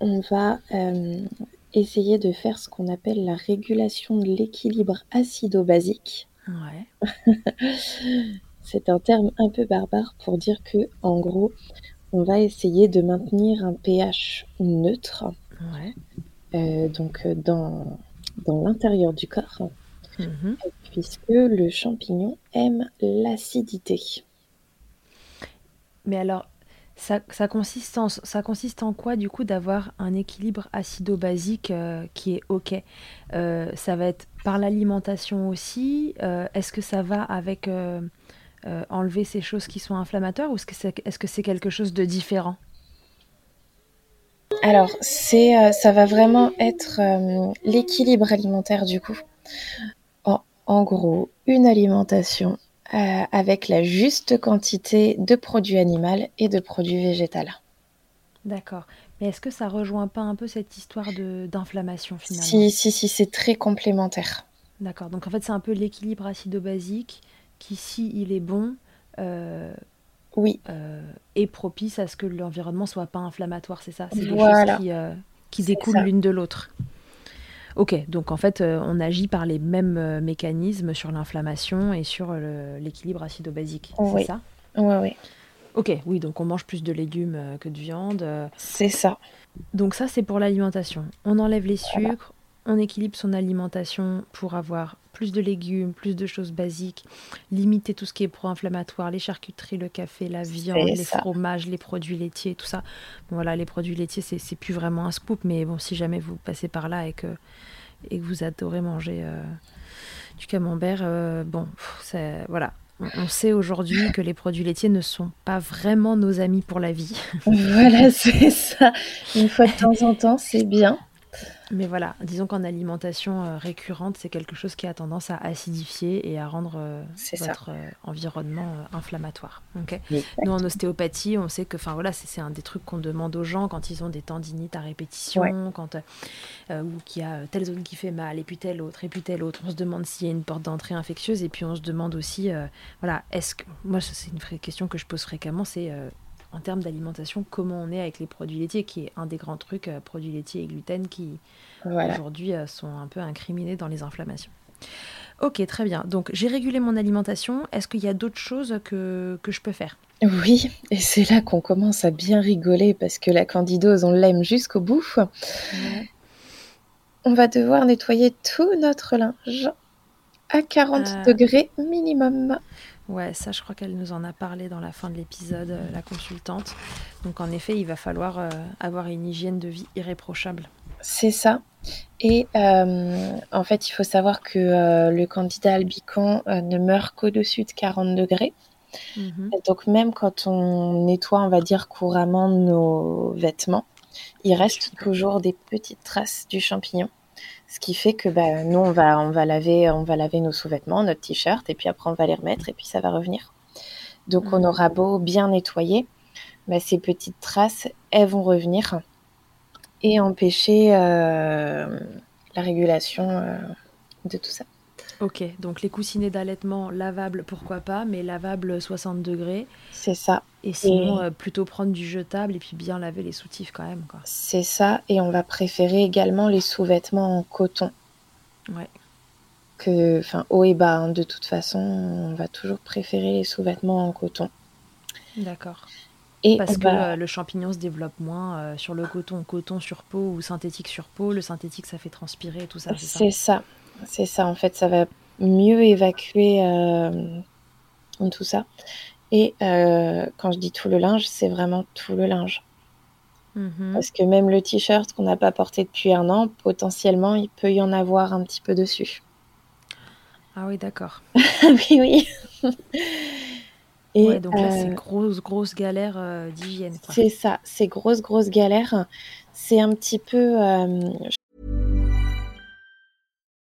On va essayer de faire ce qu'on appelle la régulation de l'équilibre acido-basique. Ouais. C'est un terme un peu barbare pour dire que, en gros, on va essayer de maintenir un pH neutre, euh, donc euh, dans, dans l'intérieur du corps, mhm. puisque le champignon aime l'acidité. Mais alors, ça, consiste en, ça consiste en quoi du coup d'avoir un équilibre acido-basique euh, qui est ok? Ça va être par l'alimentation aussi Est-ce que ça va avec euh, enlever ces choses qui sont inflammatoires ou est-ce que c'est est -ce c'est quelque chose de différent? Alors, c'est, euh, ça va vraiment être euh, l'équilibre alimentaire du coup. En, gros, une alimentation avec la juste quantité de produits animaux et de produits végétaux. D'accord. Mais est-ce que ça rejoint pas un peu cette histoire d'inflammation finalement? Si, si, si, c'est très complémentaire. D'accord. Donc en fait, c'est un peu l'équilibre acido-basique qui, si il est bon, euh, oui. Euh, est propice à ce que l'environnement soit pas inflammatoire, c'est ça? C'est des choses qui, euh, qui découlent l'une de l'autre. Ok, donc en fait, on agit par les mêmes mécanismes sur l'inflammation et sur l'équilibre acido-basique, c'est ça? Oui, oui. Ok, oui, donc on mange plus de légumes que de viande. C'est ça. Donc ça, c'est pour l'alimentation. On enlève les sucres, on équilibre son alimentation pour avoir plus de légumes, plus de choses basiques, limiter tout ce qui est pro-inflammatoire, les charcuteries, le café, la viande, les fromages, les produits laitiers, tout ça. voilà, les produits laitiers, c'est plus vraiment un scoop, mais bon, si jamais vous passez par là et que, et que vous adorez manger euh, du camembert, euh, bon, voilà. On, sait aujourd'hui que les produits laitiers ne sont pas vraiment nos amis pour la vie. voilà, c'est ça. Une fois de temps en temps, c'est bien. Mais voilà, disons qu'en alimentation euh, récurrente, c'est quelque chose qui a tendance à acidifier et à rendre euh, votre euh, environnement inflammatoire. Nous, en ostéopathie, on sait que voilà, c'est un des trucs qu'on demande aux gens quand ils ont des tendinites à répétition, quand, ou qu'il y a telle zone qui fait mal, et puis telle autre, et puis telle autre. On se demande s'il y a une porte d'entrée infectieuse, et puis on se demande aussi, voilà, est-ce que. Moi, c'est une question que je pose fréquemment, c'est en termes d'alimentation, comment on est avec les produits laitiers, qui est un des grands trucs, euh, produits laitiers et gluten, qui aujourd'hui euh, sont un peu incriminés dans les inflammations. Ok, très bien. Donc j'ai régulé mon alimentation. Est-ce qu'il y a d'autres choses que, que je peux faire? Oui, et c'est là qu'on commence à bien rigoler parce que la candidose, on l'aime jusqu'au bout. On va devoir nettoyer tout notre linge à 40 degrés minimum. Ouais, ça, je crois qu'elle nous en a parlé dans la fin de l'épisode, la consultante. Donc, en effet, il va falloir avoir une hygiène de vie irréprochable. C'est ça. Et en fait, il faut savoir que le candidat albicans ne meurt qu'au-dessus de 40 degrés. Mhm. Donc même quand on nettoie, on va dire couramment nos vêtements, il reste toujours des petites traces du champignon. Ce qui fait que bah, nous, on va, on, va laver, on va laver nos sous-vêtements, notre t-shirt, et puis après, on va les remettre, et puis ça va revenir. Donc, on aura beau bien nettoyer, bah, ces petites traces, elles vont revenir et empêcher euh, la régulation euh, de tout ça. Ok, donc les coussinets d'allaitement lavables, pourquoi pas, mais lavables 60 degrés. C'est ça. Et sinon, euh, plutôt prendre du jetable et puis bien laver les soutifs quand même. C'est ça, et on va préférer également les sous-vêtements en coton. Ouais. Que, enfin, haut et bas, hein, de toute façon, on va toujours préférer les sous-vêtements en coton. D'accord. Et Parce que euh, le champignon se développe moins euh, sur le coton, coton sur peau ou synthétique sur peau. Le synthétique, ça fait transpirer tout ça? C'est ça. C'est ça, en fait, ça va mieux évacuer euh, tout ça. Et euh, quand je dis tout le linge, c'est vraiment tout le linge. Mm-hmm. Parce que même le t-shirt qu'on n'a pas porté depuis un an, potentiellement, il peut y en avoir un petit peu dessus. Ah oui, d'accord. oui, oui. Et donc là, c'est euh, grosse, grosse galère d'hygiène. C'est ça, c'est grosse, grosse galère. C'est un petit peu,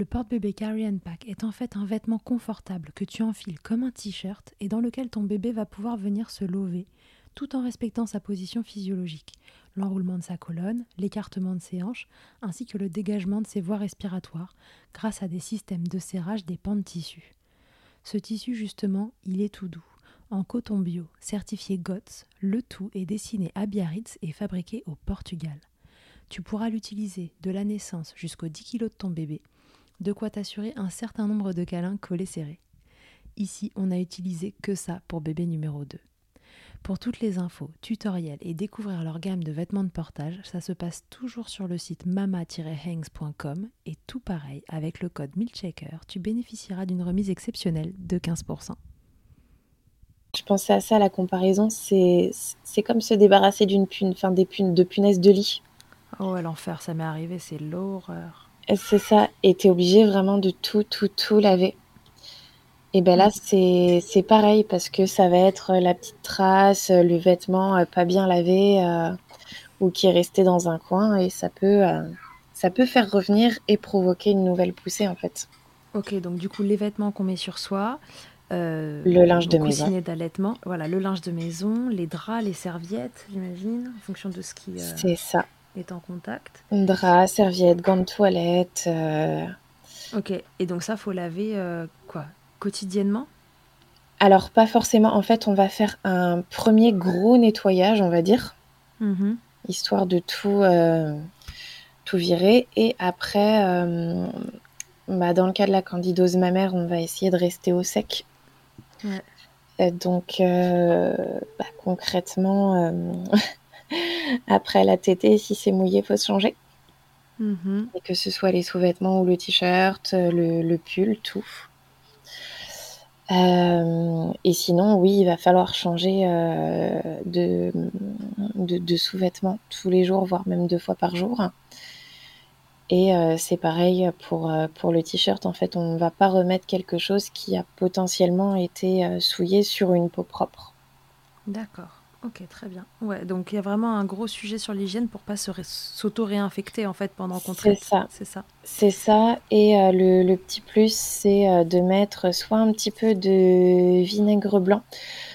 Le porte-bébé Carry and Pack est en fait un vêtement confortable que tu enfiles comme un t-shirt et dans lequel ton bébé va pouvoir venir se lever tout en respectant sa position physiologique, l'enroulement de sa colonne, l'écartement de ses hanches, ainsi que le dégagement de ses voies respiratoires grâce à des systèmes de serrage des pans de tissu. Ce tissu, justement, il est tout doux. En coton bio, certifié GOTS, le tout est dessiné à Biarritz et fabriqué au Portugal. Tu pourras l'utiliser de la naissance jusqu'aux 10 kg de ton bébé de quoi t'assurer un certain nombre de câlins collés serrés. Ici, on a utilisé que ça pour bébé numéro 2. Pour toutes les infos, tutoriels et découvrir leur gamme de vêtements de portage, ça se passe toujours sur le site mama-hangs.com et tout pareil, avec le code MILCHECKER, tu bénéficieras d'une remise exceptionnelle de 15%. Je pensais à ça, la comparaison, c'est comme se débarrasser d'une pune, enfin des punes, de punaises de lit. Oh, l'enfer, ça m'est arrivé, c'est l'horreur. C'est ça, et tu es obligé vraiment de tout, tout, tout laver. Et ben là, mm. c'est pareil parce que ça va être la petite trace, le vêtement euh, pas bien lavé euh, ou qui est resté dans un coin et ça peut, euh, ça peut faire revenir et provoquer une nouvelle poussée en fait. Ok, donc du coup, les vêtements qu'on met sur soi, le linge de maison. d'allaitement, voilà, le linge de maison, les draps, les serviettes, j'imagine, en fonction de ce qui. c'est ça est en contact. Drap, serviette, gants de toilette. Euh. Ok, et donc ça, faut laver euh, quoi Quotidiennement? Alors, pas forcément. En fait, on va faire un premier gros nettoyage, on va dire, mm-hmm. histoire de tout, euh, tout virer. Et après, bah, dans le cas de la candidose mammaire, on va essayer de rester au sec. Donc, bah, concrètement, Après la tétée, si c'est mouillé, faut se changer. Mm-hmm. Et que ce soit les sous-vêtements ou le t-shirt, le, pull, tout. Euh, et sinon, oui, il va falloir changer euh, de, de, sous-vêtements tous les jours, voire même deux fois par jour. Et c'est pareil pour, pour le t-shirt. En fait, on ne va pas remettre quelque chose qui a potentiellement été souillé sur une peau propre. D'accord. Ok, très bien. Ouais, donc il y a vraiment un gros sujet sur l'hygiène pour pas s'auto-réinfecter en fait pendant qu'on traite. C'est ça. C'est ça. C'est ça. Et le, le, petit plus, c'est de mettre soit un petit peu de vinaigre blanc,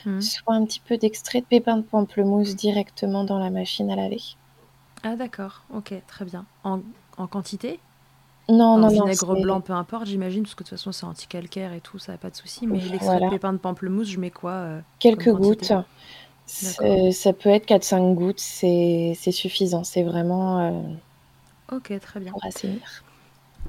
mmh. soit un petit peu d'extrait de pépins de pamplemousse directement dans la machine à laver. Ah d'accord, ok, très bien. En, en quantité? Non, non, non. Vinaigre blanc, peu importe, j'imagine, parce que de toute façon c'est anti-calcaire et tout, ça n'a pas de souci. Mais l'extrait de pépins de pamplemousse, je mets quoi euh, Quelques gouttes. Ça peut être 4-5 gouttes, c'est suffisant. C'est vraiment. Euh, ok, très bien. Pour.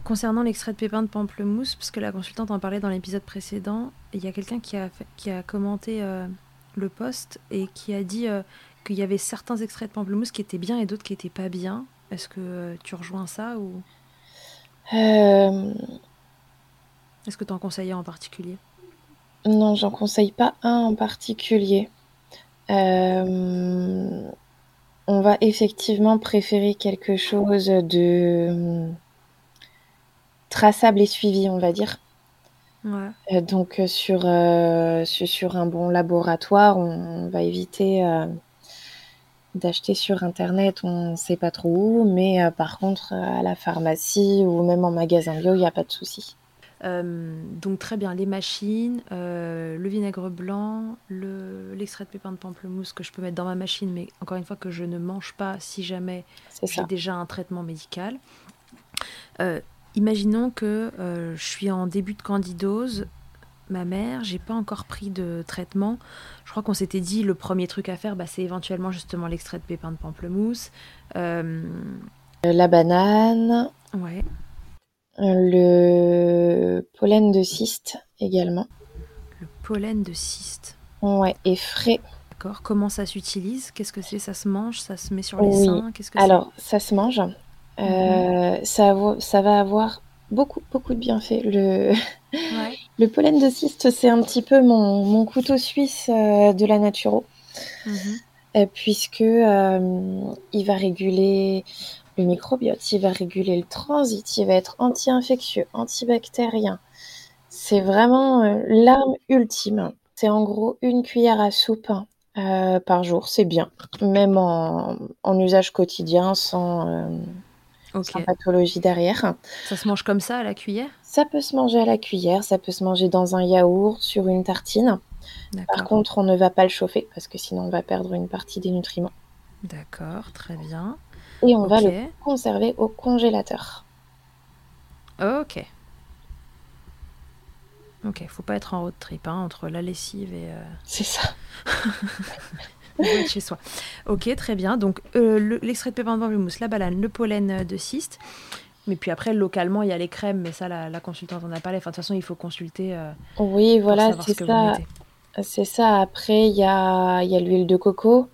Concernant l'extrait de pépins de pamplemousse, parce que la consultante en parlait dans l'épisode précédent, il y a quelqu'un qui a, qui a commenté euh, le post et qui a dit qu'il y avait certains extraits de pamplemousse qui étaient bien et d'autres qui n'étaient pas bien. Est-ce que tu rejoins ça ou? Euh, Est-ce que tu en conseilles en particulier? Non, j'en conseille pas un en particulier. Euh, on va effectivement préférer quelque chose de traçable et suivi, on va dire. Ouais. donc sur, sur un bon laboratoire, on, va éviter d'acheter sur internet, on ne sait pas trop où, mais par contre à la pharmacie ou même en magasin bio, il n'y a pas de souci. Donc très bien, les machines, le vinaigre blanc, l'extrait de pépins de pamplemousse que je peux mettre dans ma machine, mais encore une fois que je ne mange pas si jamais j'ai déjà un traitement médical. Imaginons que euh, je suis en début de candidose, ma mère, j'ai pas encore pris de traitement. Je crois qu'on s'était dit le premier truc à faire, bah, c'est éventuellement justement l'extrait de pépins de pamplemousse. Euh, La banane. Ouais. Le pollen de cyste également. Le pollen de cyste. Ouais, et frais. D'accord. Comment ça s'utilise? Qu'est-ce que c'est? Ça se mange? Ça se met sur les seins? Qu'est-ce que Alors, ça se mange. Euh, ça, ça, va avoir beaucoup, beaucoup de bienfaits. Le, le pollen de cyste, c'est un petit peu mon, mon couteau suisse euh, de la naturo, mhm. euh, puisque il va réguler le microbiote, il va réguler le transit, il va être anti-infectieux, antibactérien. C'est vraiment l'arme ultime. C'est en gros une cuillère à soupe par jour, c'est bien, même en, en, usage quotidien, sans sans pathologie derrière. Ça se mange comme ça à la cuillère? Ça peut se manger à la cuillère, ça peut se manger dans un yaourt, sur une tartine. Par contre, on ne va pas le chauffer parce que sinon on va perdre une partie des nutriments. D'accord, très bien. Et on va le conserver au congélateur. Ok. Ok, faut pas être en road trip hein, entre la lessive et. Euh, C'est ça. chez soi. Ok, très bien. Donc, euh, l'extrait de pépins de pamplemousse, la banane, le pollen de cyste. Mais puis après, localement, il y a les crèmes, mais ça, la, consultante en a parlé. Enfin, de toute façon, il faut consulter. Euh, oui, voilà, c'est ça. C'est ça. Après, il y a, y a l'huile de coco, euh,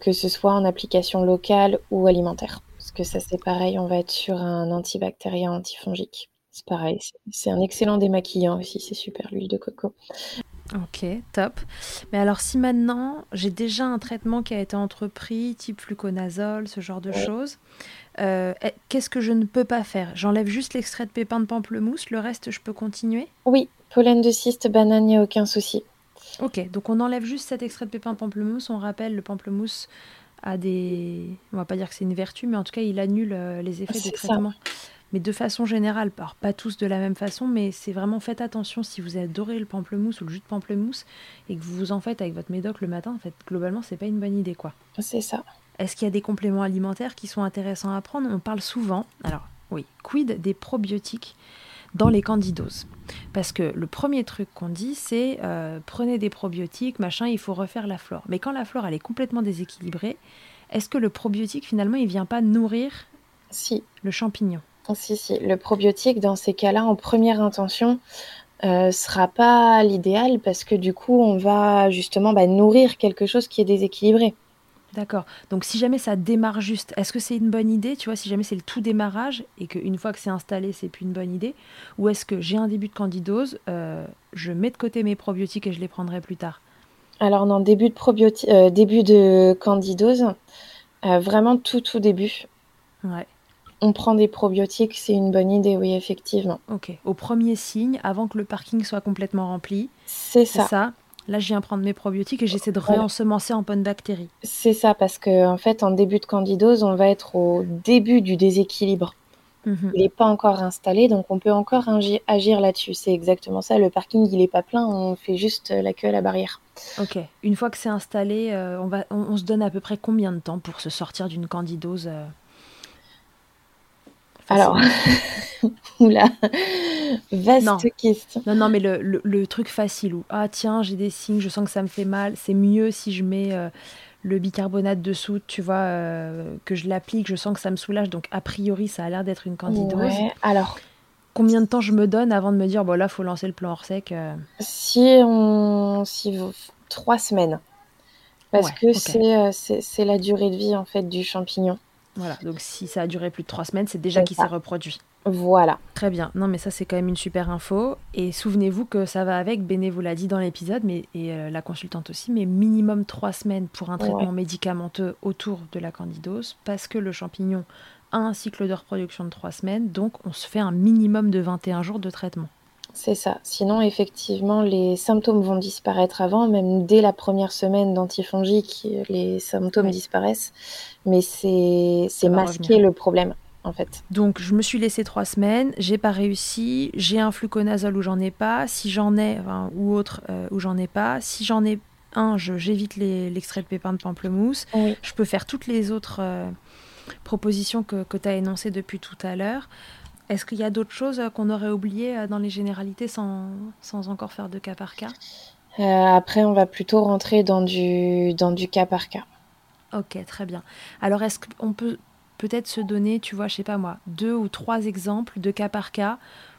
que ce soit en application locale ou alimentaire. Parce que ça, c'est pareil, on va être sur un antibactérien antifongique. C'est pareil, c'est un excellent démaquillant aussi, c'est super l'huile de coco. Ok, top. Mais alors si maintenant j'ai déjà un traitement qui a été entrepris, type fluconazole, ce genre de choses, euh, eh, qu'est-ce que je ne peux pas faire? J'enlève juste l'extrait de pépins de pamplemousse, le reste je peux continuer? Oui, pollen de cyste, banane, il n'y a aucun souci. Ok, donc on enlève juste cet extrait de pépins de pamplemousse. On rappelle, le pamplemousse a des... On va pas dire que c'est une vertu, mais en tout cas il annule euh, les effets des traitements mais de façon générale, pas tous de la même façon, mais c'est vraiment faites attention si vous adorez le pamplemousse ou le jus de pamplemousse et que vous vous en faites avec votre médoc le matin, en fait, globalement, c'est pas une bonne idée, quoi. C'est ça. Est-ce qu'il y a des compléments alimentaires qui sont intéressants à prendre? On parle souvent, alors oui, quid des probiotiques? Dans les candidoses Parce que le premier truc qu'on dit, c'est euh, prenez des probiotiques, machin, il faut refaire la flore. Mais quand la flore, elle est complètement déséquilibrée, est-ce que le probiotique, finalement, il vient pas nourrir si. le champignon? Si, si. Le probiotique, dans ces cas-là, en première intention, euh, sera pas l'idéal parce que du coup, on va justement bah, nourrir quelque chose qui est déséquilibré. D'accord. Donc, si jamais ça démarre juste, est-ce que c'est une bonne idée, tu vois, si jamais c'est le tout démarrage et qu'une fois que c'est installé, c'est plus une bonne idée Ou est-ce que j'ai un début de candidose, euh, je mets de côté mes probiotiques et je les prendrai plus tard? Alors, non, début de, probiotique, euh, début de candidose, euh, vraiment tout, tout début. Ouais on prend des probiotiques, c'est une bonne idée, oui, effectivement. Ok. Au premier signe, avant que le parking soit complètement rempli. C'est ça. ça. Là, je viens prendre mes probiotiques et j'essaie de réensemencer en bonne bactérie. C'est ça, parce que en fait, en début de candidose, on va être au début du déséquilibre. Mhm. Il n'est pas encore installé, donc on peut encore agir là-dessus. C'est exactement ça. Le parking, il n'est pas plein, on fait juste la queue à la barrière. Ok. Une fois que c'est installé, euh, on, va, on, se donne à peu près combien de temps pour se sortir d'une candidose euh, Alors, oula, vaste question. Non, non, mais le, truc facile où, ah tiens, j'ai des signes, je sens que ça me fait mal, c'est mieux si je mets euh, le bicarbonate de soude, tu vois, euh, que je l'applique, je sens que ça me soulage, donc a priori, ça a l'air d'être une candidose. alors. Combien de temps je me donne avant de me dire, bon là, faut lancer le plan hors sec euh Si on. Si trois semaines. Parce que c'est la durée de vie, en fait, du champignon. Voilà, donc si ça a duré plus de trois semaines, c'est déjà qu'il s'est reproduit. Voilà. Très bien. Non, mais ça, c'est quand même une super info. Et souvenez-vous que ça va avec, Béné vous l'a dit dans l'épisode, mais et euh, la consultante aussi, mais minimum trois semaines pour un traitement médicamenteux autour de la candidose, parce que le champignon a un cycle de reproduction de trois semaines, donc on se fait un minimum de 21 jours de traitement. C'est ça. Sinon, effectivement, les symptômes vont disparaître avant, même dès la première semaine d'antifongique, les symptômes disparaissent. Mais c'est masquer le problème, en fait. Donc, je me suis laissé trois semaines, j'ai pas réussi, j'ai un fluconazole où j'en ai pas, si j'en ai, ou autre euh, où j'en ai pas, si j'en ai un, j'évite l'extrait de pépins de pamplemousse. Je peux faire toutes les autres euh, propositions que, que tu as énoncées depuis tout à l'heure. Est-ce qu'il y a d'autres choses euh, qu'on aurait oubliées euh, dans les généralités sans, sans encore faire de cas par cas? Euh, Après, on va plutôt rentrer dans du, dans du cas par cas. Ok, très bien. Alors, est-ce qu'on peut peut-être se donner, tu vois, je sais pas moi, deux ou trois exemples de cas par cas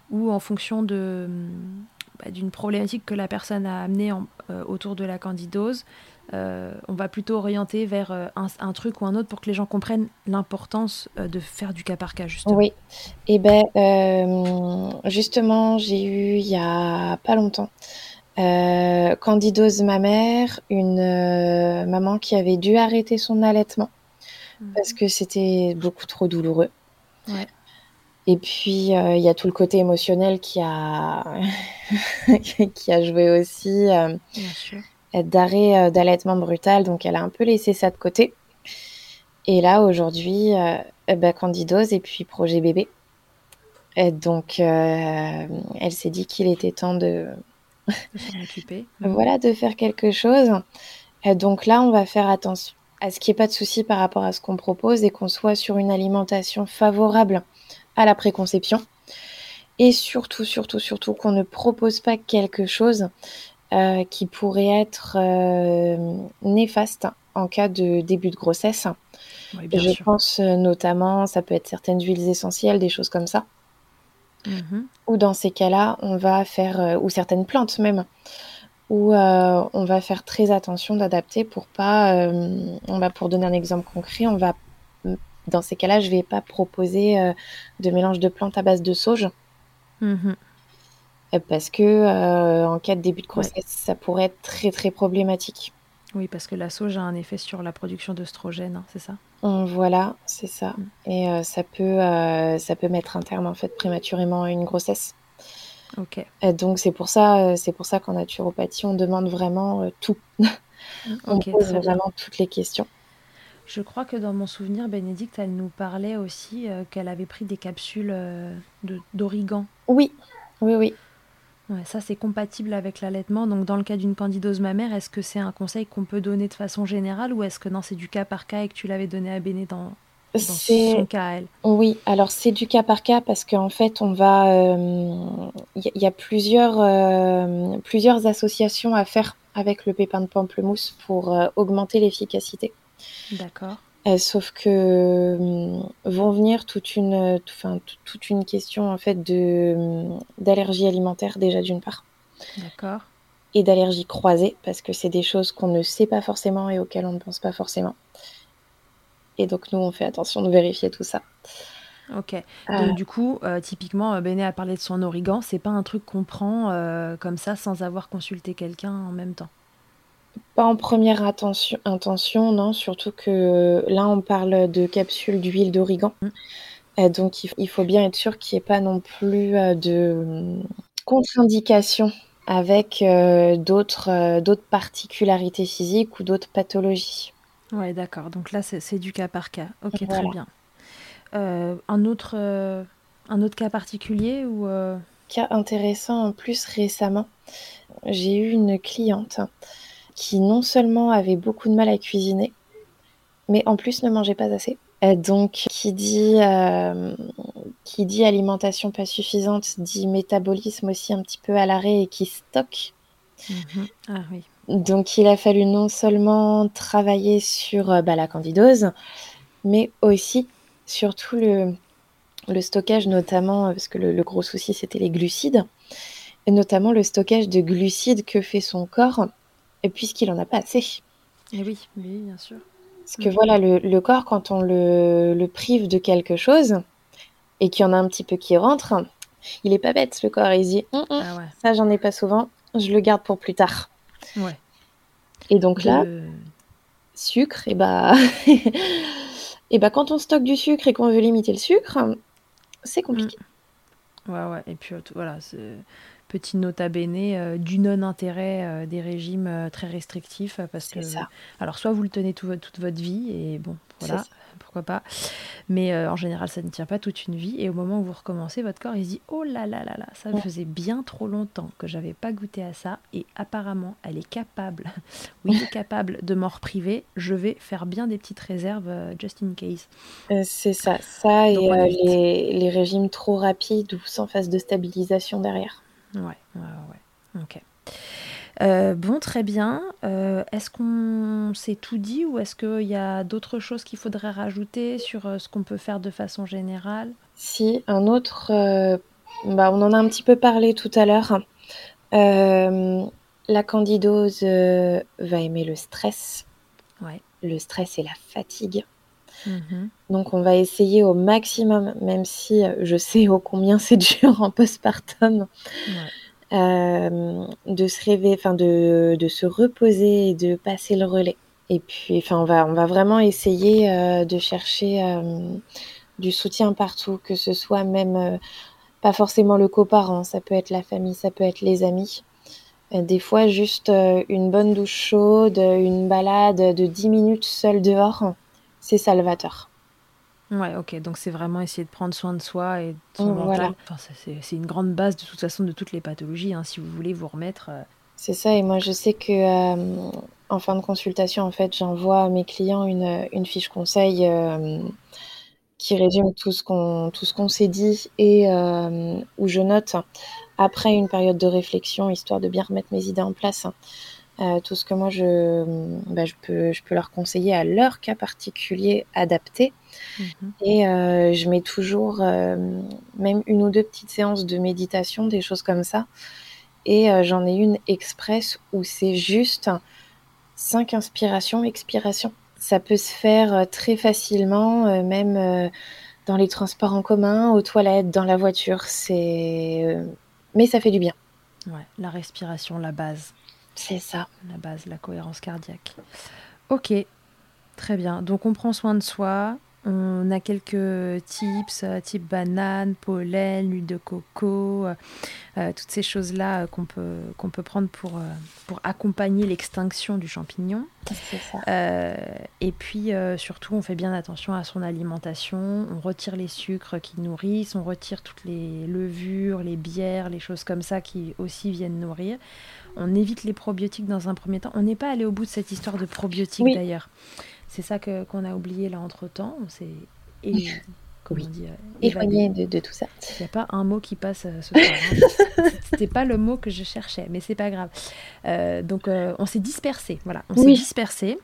où, en fonction de, bah, d'une problématique que la personne a amenée autour de la candidose, euh, on va plutôt orienter vers euh, un, truc ou un autre pour que les gens comprennent l'importance euh, de faire du cas par cas, justement. Oui. Et eh ben, justement, j'ai eu il y a pas longtemps candidose ma mère, une maman qui avait dû arrêter son allaitement mhm. parce que c'était beaucoup trop douloureux. Et puis, il y a tout le côté émotionnel qui a, qui a joué aussi. Bien sûr d'arrêt euh, d'allaitement brutal, donc elle a un peu laissé ça de côté. Et là, aujourd'hui, euh, bah, candidose et puis projet bébé. Et donc, euh, elle s'est dit qu'il était temps de... voilà, de faire quelque chose. Et donc là, on va faire attention à ce qu'il n'y ait pas de souci par rapport à ce qu'on propose et qu'on soit sur une alimentation favorable à la préconception. Et surtout, surtout, surtout qu'on ne propose pas quelque chose euh, qui pourrait être euh, néfaste en cas de début de grossesse. Je pense euh, notamment, ça peut être certaines huiles essentielles, des choses comme ça. Mm-hmm. Ou dans ces cas-là, on va faire, ou certaines plantes même, où on va faire très attention d'adapter pour pas, on va pour donner un exemple concret, on va, dans ces cas-là, je vais pas proposer de mélange de plantes à base de sauge. Mm-hmm. Euh, parce que euh, en cas de début de grossesse, ça pourrait être très très problématique. Oui, parce que la sauge a un effet sur la production d'œstrogène, hein, c'est ça? Voilà, c'est ça. Mm. Et euh, ça, peut, ça peut mettre un terme en fait prématurément à une grossesse. Ok. donc c'est pour ça, c'est pour ça qu'en naturopathie, on demande vraiment tout. on pose vraiment toutes les questions. Je crois que dans mon souvenir, Bénédicte, elle nous parlait aussi qu'elle avait pris des capsules d'origan. Oui, oui, oui ça, c'est compatible avec l'allaitement. Donc, dans le cas d'une candidose mammaire, est-ce que c'est un conseil qu'on peut donner de façon générale ou est-ce que non, c'est du cas par cas et que tu l'avais donné à Béné dans, son cas à elle? Oui, alors c'est du cas par cas parce qu'en fait, on va. Il euh, y, a plusieurs, euh, plusieurs associations à faire avec le pépin de pamplemousse pour euh, augmenter l'efficacité. D'accord. Euh, sauf que hum, vont venir toute une, enfin, toute une question en fait de d'allergie alimentaire déjà d'une part. D'accord. Et d'allergie croisée parce que c'est des choses qu'on ne sait pas forcément et auxquelles on ne pense pas forcément. Et donc nous on fait attention de vérifier tout ça. Ok. Euh. Donc du coup, euh, typiquement, Béné a parlé de son origan. C'est pas un truc qu'on prend comme ça sans avoir consulté quelqu'un en même temps. Pas en première intention, non, surtout que là, on parle de capsules d'huile d'origan. Mmh. donc il faut bien être sûr qu'il n'y ait pas non plus de contre-indication avec d'autres particularités physiques ou d'autres pathologies. Ouais, d'accord. Donc là, c'est du cas par cas. Ok, très bien. un autre un autre cas particulier ou Cas intéressant en plus récemment, j'ai eu une cliente qui non seulement avait beaucoup de mal à cuisiner, mais en plus ne mangeait pas assez. Euh, donc, qui dit, euh, qui dit alimentation pas suffisante, dit métabolisme aussi un petit peu à l'arrêt et qui stocke. Mhm. Ah oui. Donc, il a fallu non seulement travailler sur euh, bah, la candidose, mais aussi, surtout le, le stockage, notamment, parce que le, gros souci, c'était les glucides, et notamment le stockage de glucides que fait son corps, puisqu'il en a pas assez. Et eh oui, oui, bien sûr. Parce que voilà, le, corps, quand on le, prive de quelque chose et qu'il y en a un petit peu qui rentre, il est pas bête, le corps. Il se dit hum, hum, ah Ça, j'en ai pas souvent, je le garde pour plus tard. Ouais. Et donc là, sucre, et bah. et bah, quand on stocke du sucre et qu'on veut limiter le sucre, c'est compliqué. Mmh. Ouais, ouais. Et puis voilà, c'est petit nota bene euh, du non-intérêt euh, des régimes euh, très restrictifs parce que ça. alors soit vous le tenez toute votre vie et bon voilà pourquoi pas mais en général ça ne tient pas toute une vie et au moment où vous recommencez votre corps il se dit oh là là là là ça me faisait bien trop longtemps que j'avais pas goûté à ça et apparemment elle est capable oui elle est capable de m'en repriver je vais faire bien des petites réserves just in case. C'est ça. Ça et les, les régimes trop rapides ou sans phase de stabilisation derrière Ouais, ouais, ouais. Ok. Euh, bon, très bien. Euh, est-ce qu'on s'est tout dit ou est-ce qu'il y a d'autres choses qu'il faudrait rajouter sur euh, ce qu'on peut faire de façon générale? Si, un autre, bah, on en a un petit peu parlé tout à l'heure. la candidose va aimer le stress. Ouais. Le stress et la fatigue. Mhm. Donc on va essayer au maximum, même si euh, je sais ô combien c'est dur en postpartum, euh, de se rêver, enfin de, de, se reposer et de passer le relais. Et puis, enfin, on va, on va vraiment essayer euh, de chercher du soutien partout, que ce soit même pas forcément le coparent, ça peut être la famille, ça peut être les amis. Des fois, juste une bonne douche chaude, une balade de 10 minutes seule dehors, c'est salvateur. Ouais, ok. Donc c'est vraiment essayer de prendre soin de soi et de son mental. c'est une grande base de toute façon de toutes les pathologies. Hein, si vous voulez vous remettre. Euh. C'est ça. Et moi, je sais que euh, en fin de consultation, en fait, j'envoie à mes clients une, une fiche conseil euh, qui résume tout ce qu'on tout ce qu'on s'est dit et où je note après une période de réflexion, histoire de bien remettre mes idées en place. Euh, tout ce que moi je, bah, je, peux, je peux leur conseiller à leur cas particulier adapté. Mhm. Et euh, je mets toujours euh, même une ou deux petites séances de méditation, des choses comme ça. Et j'en ai une express où c'est juste cinq inspirations, expirations. Ça peut se faire très facilement, même dans les transports en commun, aux toilettes, dans la voiture. C'est, mais ça fait du bien. Ouais, la respiration, la base. C'est ça. La base, la cohérence cardiaque. Ok, très bien. Donc on prend soin de soi. On a quelques tips, euh, type banane, pollen, huile de coco, euh, euh, toutes ces choses-là qu'on peut, qu'on peut prendre pour, pour accompagner l'extinction du champignon. Ça. et puis surtout, on fait bien attention à son alimentation. On retire les sucres qui nourrissent, on retire toutes les levures, les bières, les choses comme ça qui aussi viennent nourrir on évite les probiotiques dans un premier temps. On n'est pas allé au bout de cette histoire de probiotiques d'ailleurs. C'est ça que, qu'on a oublié là entre temps. On s'est comment dit, euh, éloigné de, tout ça. Il n'y a pas un mot qui passe euh, ce soir. Hein. C'était pas le mot que je cherchais, mais c'est pas grave. Euh, donc on s'est dispersé. Voilà, on s'est dispersé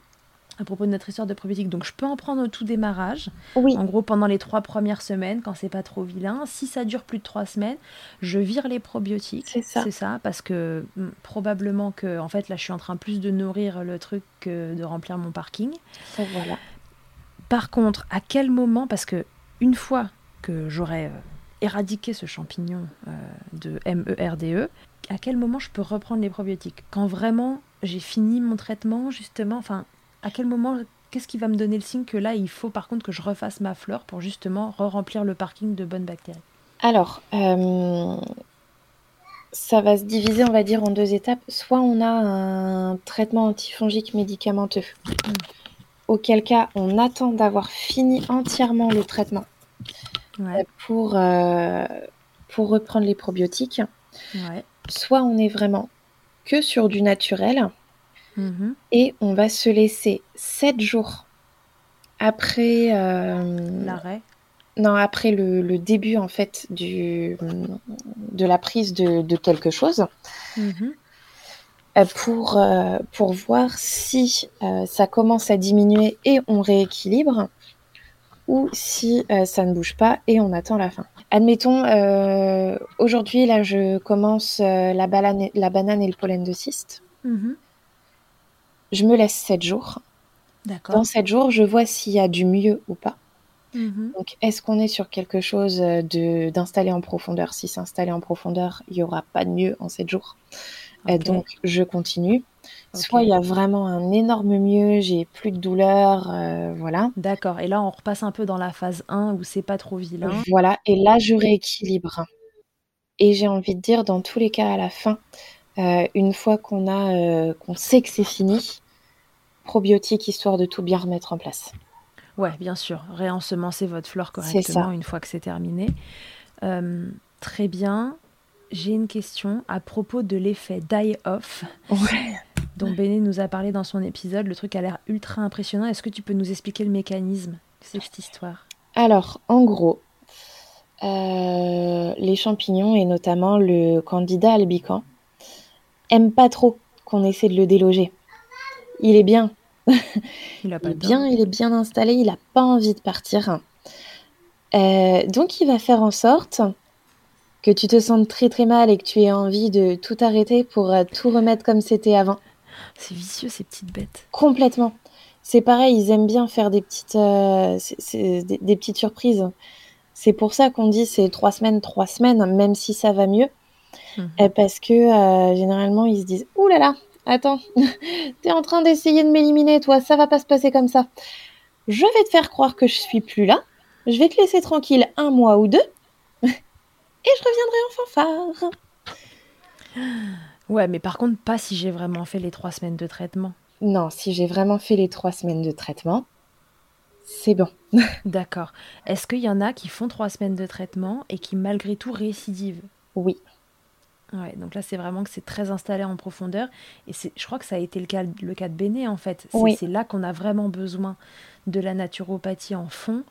à propos de notre histoire de probiotiques. Donc, je peux en prendre au tout démarrage. Oui. En gros, pendant les trois premières semaines, quand c'est pas trop vilain. Si ça dure plus de trois semaines, je vire les probiotiques. C'est ça. C'est ça, parce que hmm, probablement que, en fait, là, je suis en train plus de nourrir le truc que de remplir mon parking. voilà. Par contre, à quel moment, parce que une fois que j'aurai euh, éradiqué ce champignon euh, de MERDE, e, à quel moment je peux reprendre les probiotiques? Quand vraiment j'ai fini mon traitement, justement, enfin, à quel moment qu'est-ce qui va me donner le signe que là, il faut par contre que je refasse ma fleur pour justement re-remplir le parking de bonnes bactéries? Alors, euh, ça va se diviser, on va dire, en deux étapes. Soit on a un traitement antifongique médicamenteux, auquel cas on attend d'avoir fini entièrement le traitement Ouais, pour, euh, pour reprendre les probiotiques. ouais. Soit on est vraiment que sur du naturel Mhm. et on va se laisser 7 jours après, euh, L'arrêt. non, après le, le début en fait du, de la prise de, de quelque chose Mhm. euh, pour, euh, pour voir si ça commence à diminuer et on rééquilibre ou si ça ne bouge pas et on attend la fin. Admettons, aujourd'hui, là, je commence la, banane, la banane et le pollen de cyste. Mhm. Je me laisse 7 jours. D'accord. Dans 7 jours, je vois s'il y a du mieux ou pas. Mhm. Donc, est-ce qu'on est sur quelque chose euh, de d'installer en profondeur? Si c'est installé en profondeur, il n'y aura pas de mieux en 7 jours. Euh, donc, je continue. Soit il y a vraiment un énorme mieux, j'ai plus de douleur, euh, voilà. D'accord. Et là, on repasse un peu dans la phase 1 où c'est pas trop vilain. Voilà, et là, je rééquilibre. Et j'ai envie de dire, dans tous les cas, à la fin, euh, une fois qu'on a, qu'on sait que c'est fini, probiotique histoire de tout bien remettre en place. Ouais, bien sûr. Réensemencer votre flore correctement une fois que c'est terminé. Euh, très bien. J'ai une question à propos de l'effet die-off Ouais. dont Béné nous a parlé dans son épisode. Le truc a l'air ultra impressionnant. Est-ce que tu peux nous expliquer le mécanisme C'est cette histoire? Alors, en gros, euh, les champignons et notamment le candidat albican aiment pas trop qu'on essaie de le déloger. Il est bien, Il a il pas est bien, il est bien installé, il n'a pas envie de partir. Euh, donc, il va faire en sorte que tu te sentes très très mal et que tu aies envie de tout arrêter pour euh, tout remettre comme c'était avant. C'est vicieux ces petites bêtes. Complètement. C'est pareil, ils aiment bien faire des petites, euh, c'est- c'est des, des petites surprises. C'est pour ça qu'on dit c'est trois semaines, trois semaines, même si ça va mieux, Mhm. euh, parce que généralement ils se disent Ouh là là, attends, t'es en train d'essayer de m'éliminer, toi, ça va pas se passer comme ça. Je vais te faire croire que je suis plus là, je vais te laisser tranquille un mois ou deux, et je reviendrai en fanfare. Ouais, mais par contre, pas si j'ai vraiment fait les trois semaines de traitement. Non, si j'ai vraiment fait les trois semaines de traitement, c'est bon. D'accord. Est-ce qu'il y en a qui font trois semaines de traitement et qui malgré tout récidivent? Oui. Ouais, donc là, c'est vraiment que c'est très installé en profondeur. Et c'est, je crois que ça a été le cas, le cas de Béné, en fait. C'est, Oui. c'est là qu'on a vraiment besoin de la naturopathie en fond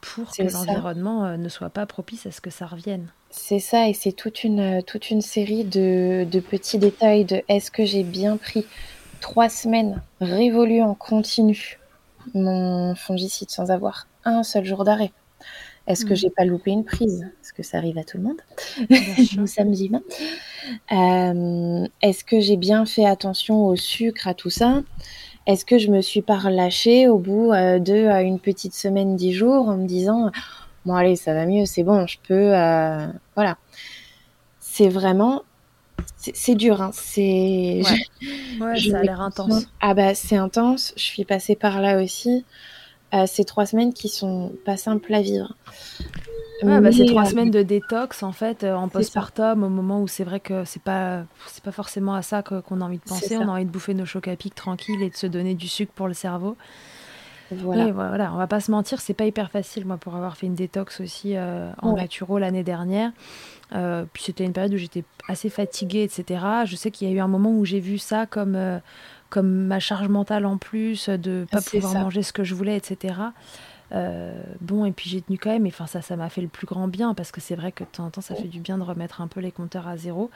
pour que ça. l'environnement euh, ne soit pas propice à ce que ça revienne. C'est ça, et c'est toute une, toute une série de, de petits détails de est-ce que j'ai bien pris trois semaines révolues en continu mon fongicide sans avoir un seul jour d'arrêt? Est-ce que Mhm. j'ai pas loupé une prise? Parce que ça arrive à tout le monde? Nous sommes humains. Euh, Est-ce que j'ai bien fait attention au sucre, à tout ça? Est-ce que je me suis pas relâchée au bout euh, de euh, une petite semaine, dix jours, en me disant bon allez, ça va mieux, c'est bon, je peux, euh, voilà. C'est vraiment, c'est dur, hein. C'est, Ouais. Ouais, je ça a l'ai l'air intense. Ah bah c'est intense. Je suis passée par là aussi. Ces trois semaines qui sont pas simples à vivre. Ouais, bah, c'est trois euh, semaines de détox en fait euh, en postpartum au moment où c'est vrai que c'est pas c'est pas forcément à ça qu'on a envie de penser. On a envie de bouffer nos chocs à pic tranquille et de se donner du sucre pour le cerveau. Voilà. Oui, voilà, on va pas se mentir, c'est pas hyper facile, moi, pour avoir fait une détox aussi euh, en Ouais. naturo l'année dernière. Euh, puis c'était une période où j'étais assez fatiguée, etc. Je sais qu'il y a eu un moment où j'ai vu ça comme, comme ma charge mentale en plus, de pas pouvoir ça. manger ce que je voulais, etc. Euh, bon, et puis j'ai tenu quand même, et enfin ça, ça m'a fait le plus grand bien, parce que c'est vrai que de temps en temps, ça fait du bien de remettre un peu les compteurs à zéro.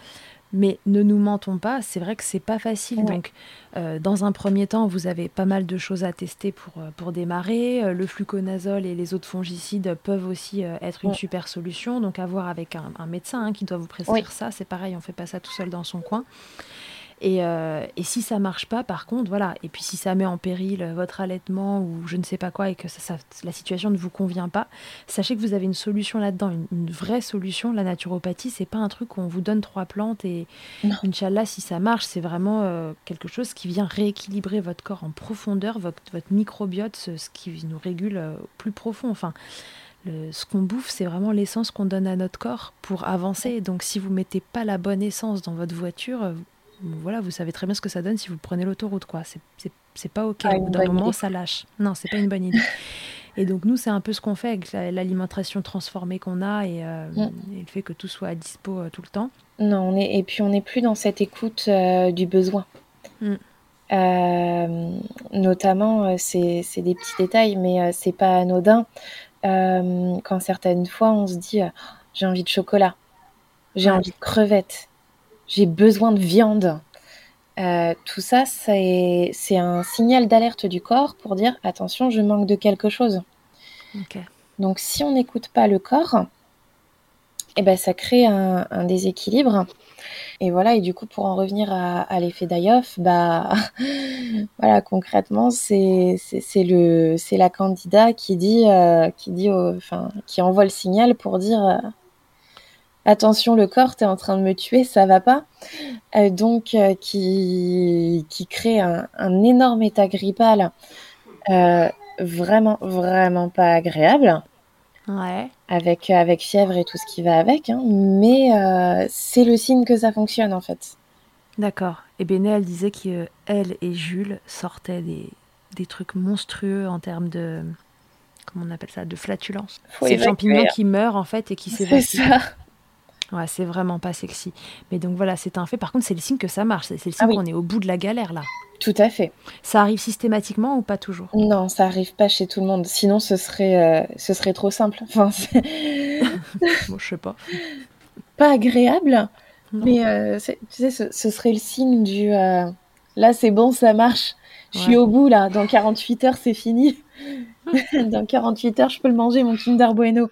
Mais ne nous mentons pas, c'est vrai que c'est pas facile. Ouais. Donc, euh, dans un premier temps, vous avez pas mal de choses à tester pour, euh, pour démarrer. Le fluconazole et les autres fongicides peuvent aussi être une Ouais. super solution. Donc, à voir avec un, un médecin hein, qui doit vous prescrire ça. C'est pareil, on fait pas ça tout seul dans son coin. Et, euh, et, si ça marche pas, par contre, voilà. Et puis si ça met en péril votre allaitement ou je ne sais pas quoi et que ça, la situation ne vous convient pas, sachez que vous avez une solution là-dedans, une, vraie solution. La naturopathie, c'est pas un truc où on vous donne trois plantes et Inch'Allah, si ça marche, c'est vraiment euh, quelque chose qui vient rééquilibrer votre corps en profondeur, votre, votre microbiote, ce, qui nous régule euh, plus profond. Enfin, ce qu'on bouffe, c'est vraiment l'essence qu'on donne à notre corps pour avancer. Donc si vous mettez pas la bonne essence dans votre voiture, euh, voilà, vous savez très bien ce que ça donne si vous prenez l'autoroute, quoi. C'est pas ok. Au bout d'un moment, ça lâche. Non, c'est pas une bonne idée. Et donc nous, c'est un peu ce qu'on fait avec l'alimentation transformée qu'on a et, euh, mm. le fait que tout soit à dispo euh, tout le temps. Non, on est, et puis on n'est plus dans cette écoute du besoin. Mm. notamment, c'est des petits détails, mais c'est pas anodin. quand certaines fois, on se dit j'ai envie de chocolat, j'ai envie de crevettes, j'ai besoin de viande. Euh, tout ça, c'est un signal d'alerte du corps pour dire attention, je manque de quelque chose. Donc, si on n'écoute pas le corps, eh ben, ça crée un, déséquilibre. Et voilà, et du coup, pour en revenir à, l'effet d'Ayoff, bah, voilà, concrètement, c'est la candidate qui dit, euh, qui dit, enfin, qui envoie le signal pour dire attention le corps, tu es en train de me tuer, ça va pas. Euh, donc euh, qui, qui crée un, énorme état grippal euh, vraiment, vraiment pas agréable. Ouais. Avec, avec fièvre et tout ce qui va avec. Hein. mais c'est le signe que ça fonctionne en fait. D'accord. Et Béné, elle disait qu'elle et Jules sortaient des, des trucs monstrueux en termes de comment on appelle ça, de flatulence. C'est le champignon qui meurt en fait et qui s'évacue. Ouais, c'est vraiment pas sexy. Mais donc voilà, c'est un fait. Par contre, c'est le signe que ça marche. C'est le signe ah qu'on est au bout de la galère là. Tout à fait. Ça arrive systématiquement ou pas toujours? Non, ça arrive pas chez tout le monde. Sinon, ce serait, euh, ce serait trop simple. Enfin, bon, je sais pas. Pas agréable, mais euh, tu sais, ce, serait le signe du euh, là, c'est bon, ça marche. Je suis au bout là. Dans 48 heures, c'est fini. Dans 48 heures, je peux le manger, mon Kinder Bueno.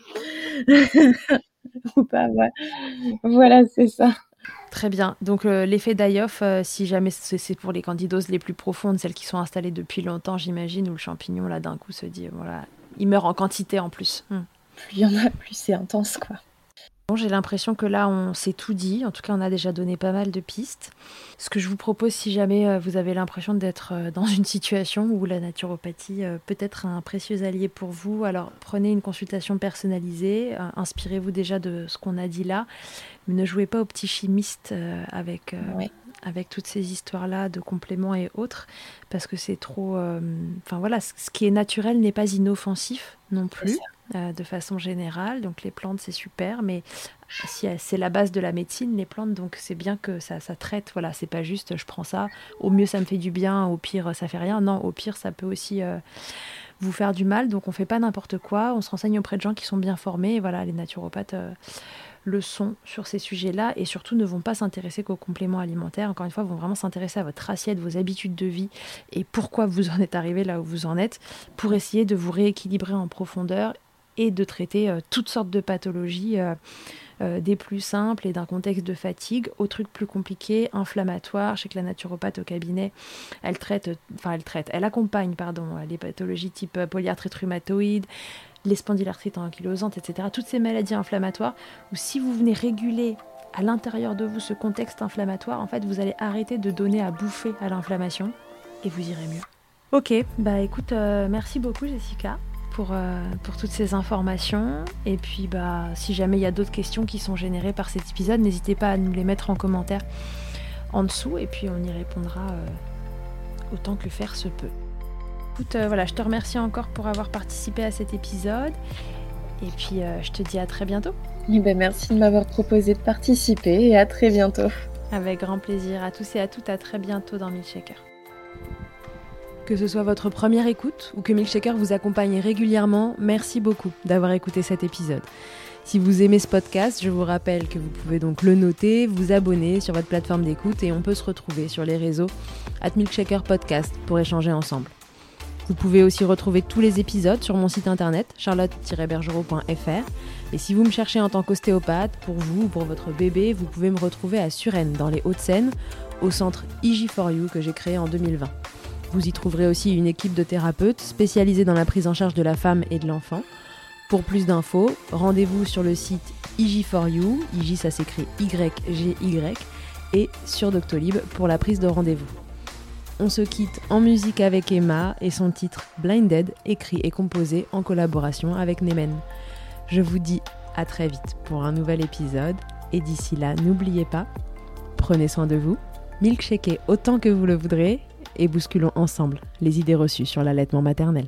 ou pas. Voilà, c'est ça. Très bien. Donc euh, l'effet d'Ayoff, euh, si jamais c'est pour les candidoses les plus profondes, celles qui sont installées depuis longtemps, j'imagine, où le champignon là d'un coup se dit voilà, il meurt en quantité en plus. Hmm. Plus il y en a, plus c'est intense quoi. J'ai l'impression que là, on s'est tout dit. En tout cas, on a déjà donné pas mal de pistes. Ce que je vous propose, si jamais euh, vous avez l'impression d'être euh, dans une situation où la naturopathie euh, peut être un précieux allié pour vous, alors prenez une consultation personnalisée. Inspirez-vous déjà de ce qu'on a dit là. Mais ne jouez pas au petit chimiste avec, avec toutes ces histoires-là de compléments et autres, parce que c'est trop. Enfin voilà, ce qui est naturel n'est pas inoffensif non plus. Euh, de façon générale. Donc les plantes, c'est super, mais si c'est la base de la médecine, les plantes, donc c'est bien que ça, traite. Voilà, c'est pas juste je prends ça, au mieux ça me fait du bien, au pire ça fait rien. Non, au pire ça peut aussi euh, vous faire du mal. Donc on fait pas n'importe quoi, on se renseigne auprès de gens qui sont bien formés. Voilà, les naturopathes. Euh, le sont sur ces sujets-là et surtout ne vont pas s'intéresser qu'aux compléments alimentaires. Encore une fois, vont vraiment s'intéresser à votre assiette, vos habitudes de vie et pourquoi vous en êtes arrivé là où vous en êtes pour essayer de vous rééquilibrer en profondeur et de traiter euh, toutes sortes de pathologies. Euh, euh, des plus simples et d'un contexte de fatigue aux trucs plus compliqués, inflammatoires. Je sais que la naturopathe au cabinet, elle traite, enfin elle traite, elle accompagne, pardon, les pathologies type polyarthrite rhumatoïde, les spondylarthrites ankylosantes, etc. Toutes ces maladies inflammatoires où si vous venez réguler à l'intérieur de vous ce contexte inflammatoire, en fait, vous allez arrêter de donner à bouffer à l'inflammation et vous irez mieux. Ok, bah écoute, merci beaucoup Jessica. Euh, pour, toutes ces informations. Et puis, bah, si jamais il y a d'autres questions qui sont générées par cet épisode, n'hésitez pas à nous les mettre en commentaire en dessous et puis on y répondra euh, autant que faire se peut. Écoute, euh, voilà, je te remercie encore pour avoir participé à cet épisode. Et puis, je te dis à très bientôt. Eh ben, merci de m'avoir proposé de participer et à très bientôt. Avec grand plaisir. À tous et à toutes, à très bientôt dans Milkshaker. Que ce soit votre première écoute ou que Milkshaker vous accompagne régulièrement, merci beaucoup d'avoir écouté cet épisode. Si vous aimez ce podcast, je vous rappelle que vous pouvez donc le noter, vous abonner sur votre plateforme d'écoute et on peut se retrouver sur les réseaux at Milkshaker Podcast pour échanger ensemble. Vous pouvez aussi retrouver tous les épisodes sur mon site internet charlotte-bergerot.fr et si vous me cherchez en tant qu'ostéopathe, pour vous ou pour votre bébé, vous pouvez me retrouver à Suresnes dans les Hauts-de-Seine au centre IG4U que j'ai créé en 2020. Vous y trouverez aussi une équipe de thérapeutes spécialisés dans la prise en charge de la femme et de l'enfant. Pour plus d'infos, rendez-vous sur le site IG4U, IG ça s'écrit Y-G-Y, et sur Doctolib pour la prise de rendez-vous. On se quitte en musique avec Emma et son titre Blinded, écrit et composé en collaboration avec Nemen. Je vous dis à très vite pour un nouvel épisode et d'ici là, n'oubliez pas, prenez soin de vous, milkshakez autant que vous le voudrez et bousculons ensemble les idées reçues sur l'allaitement maternel.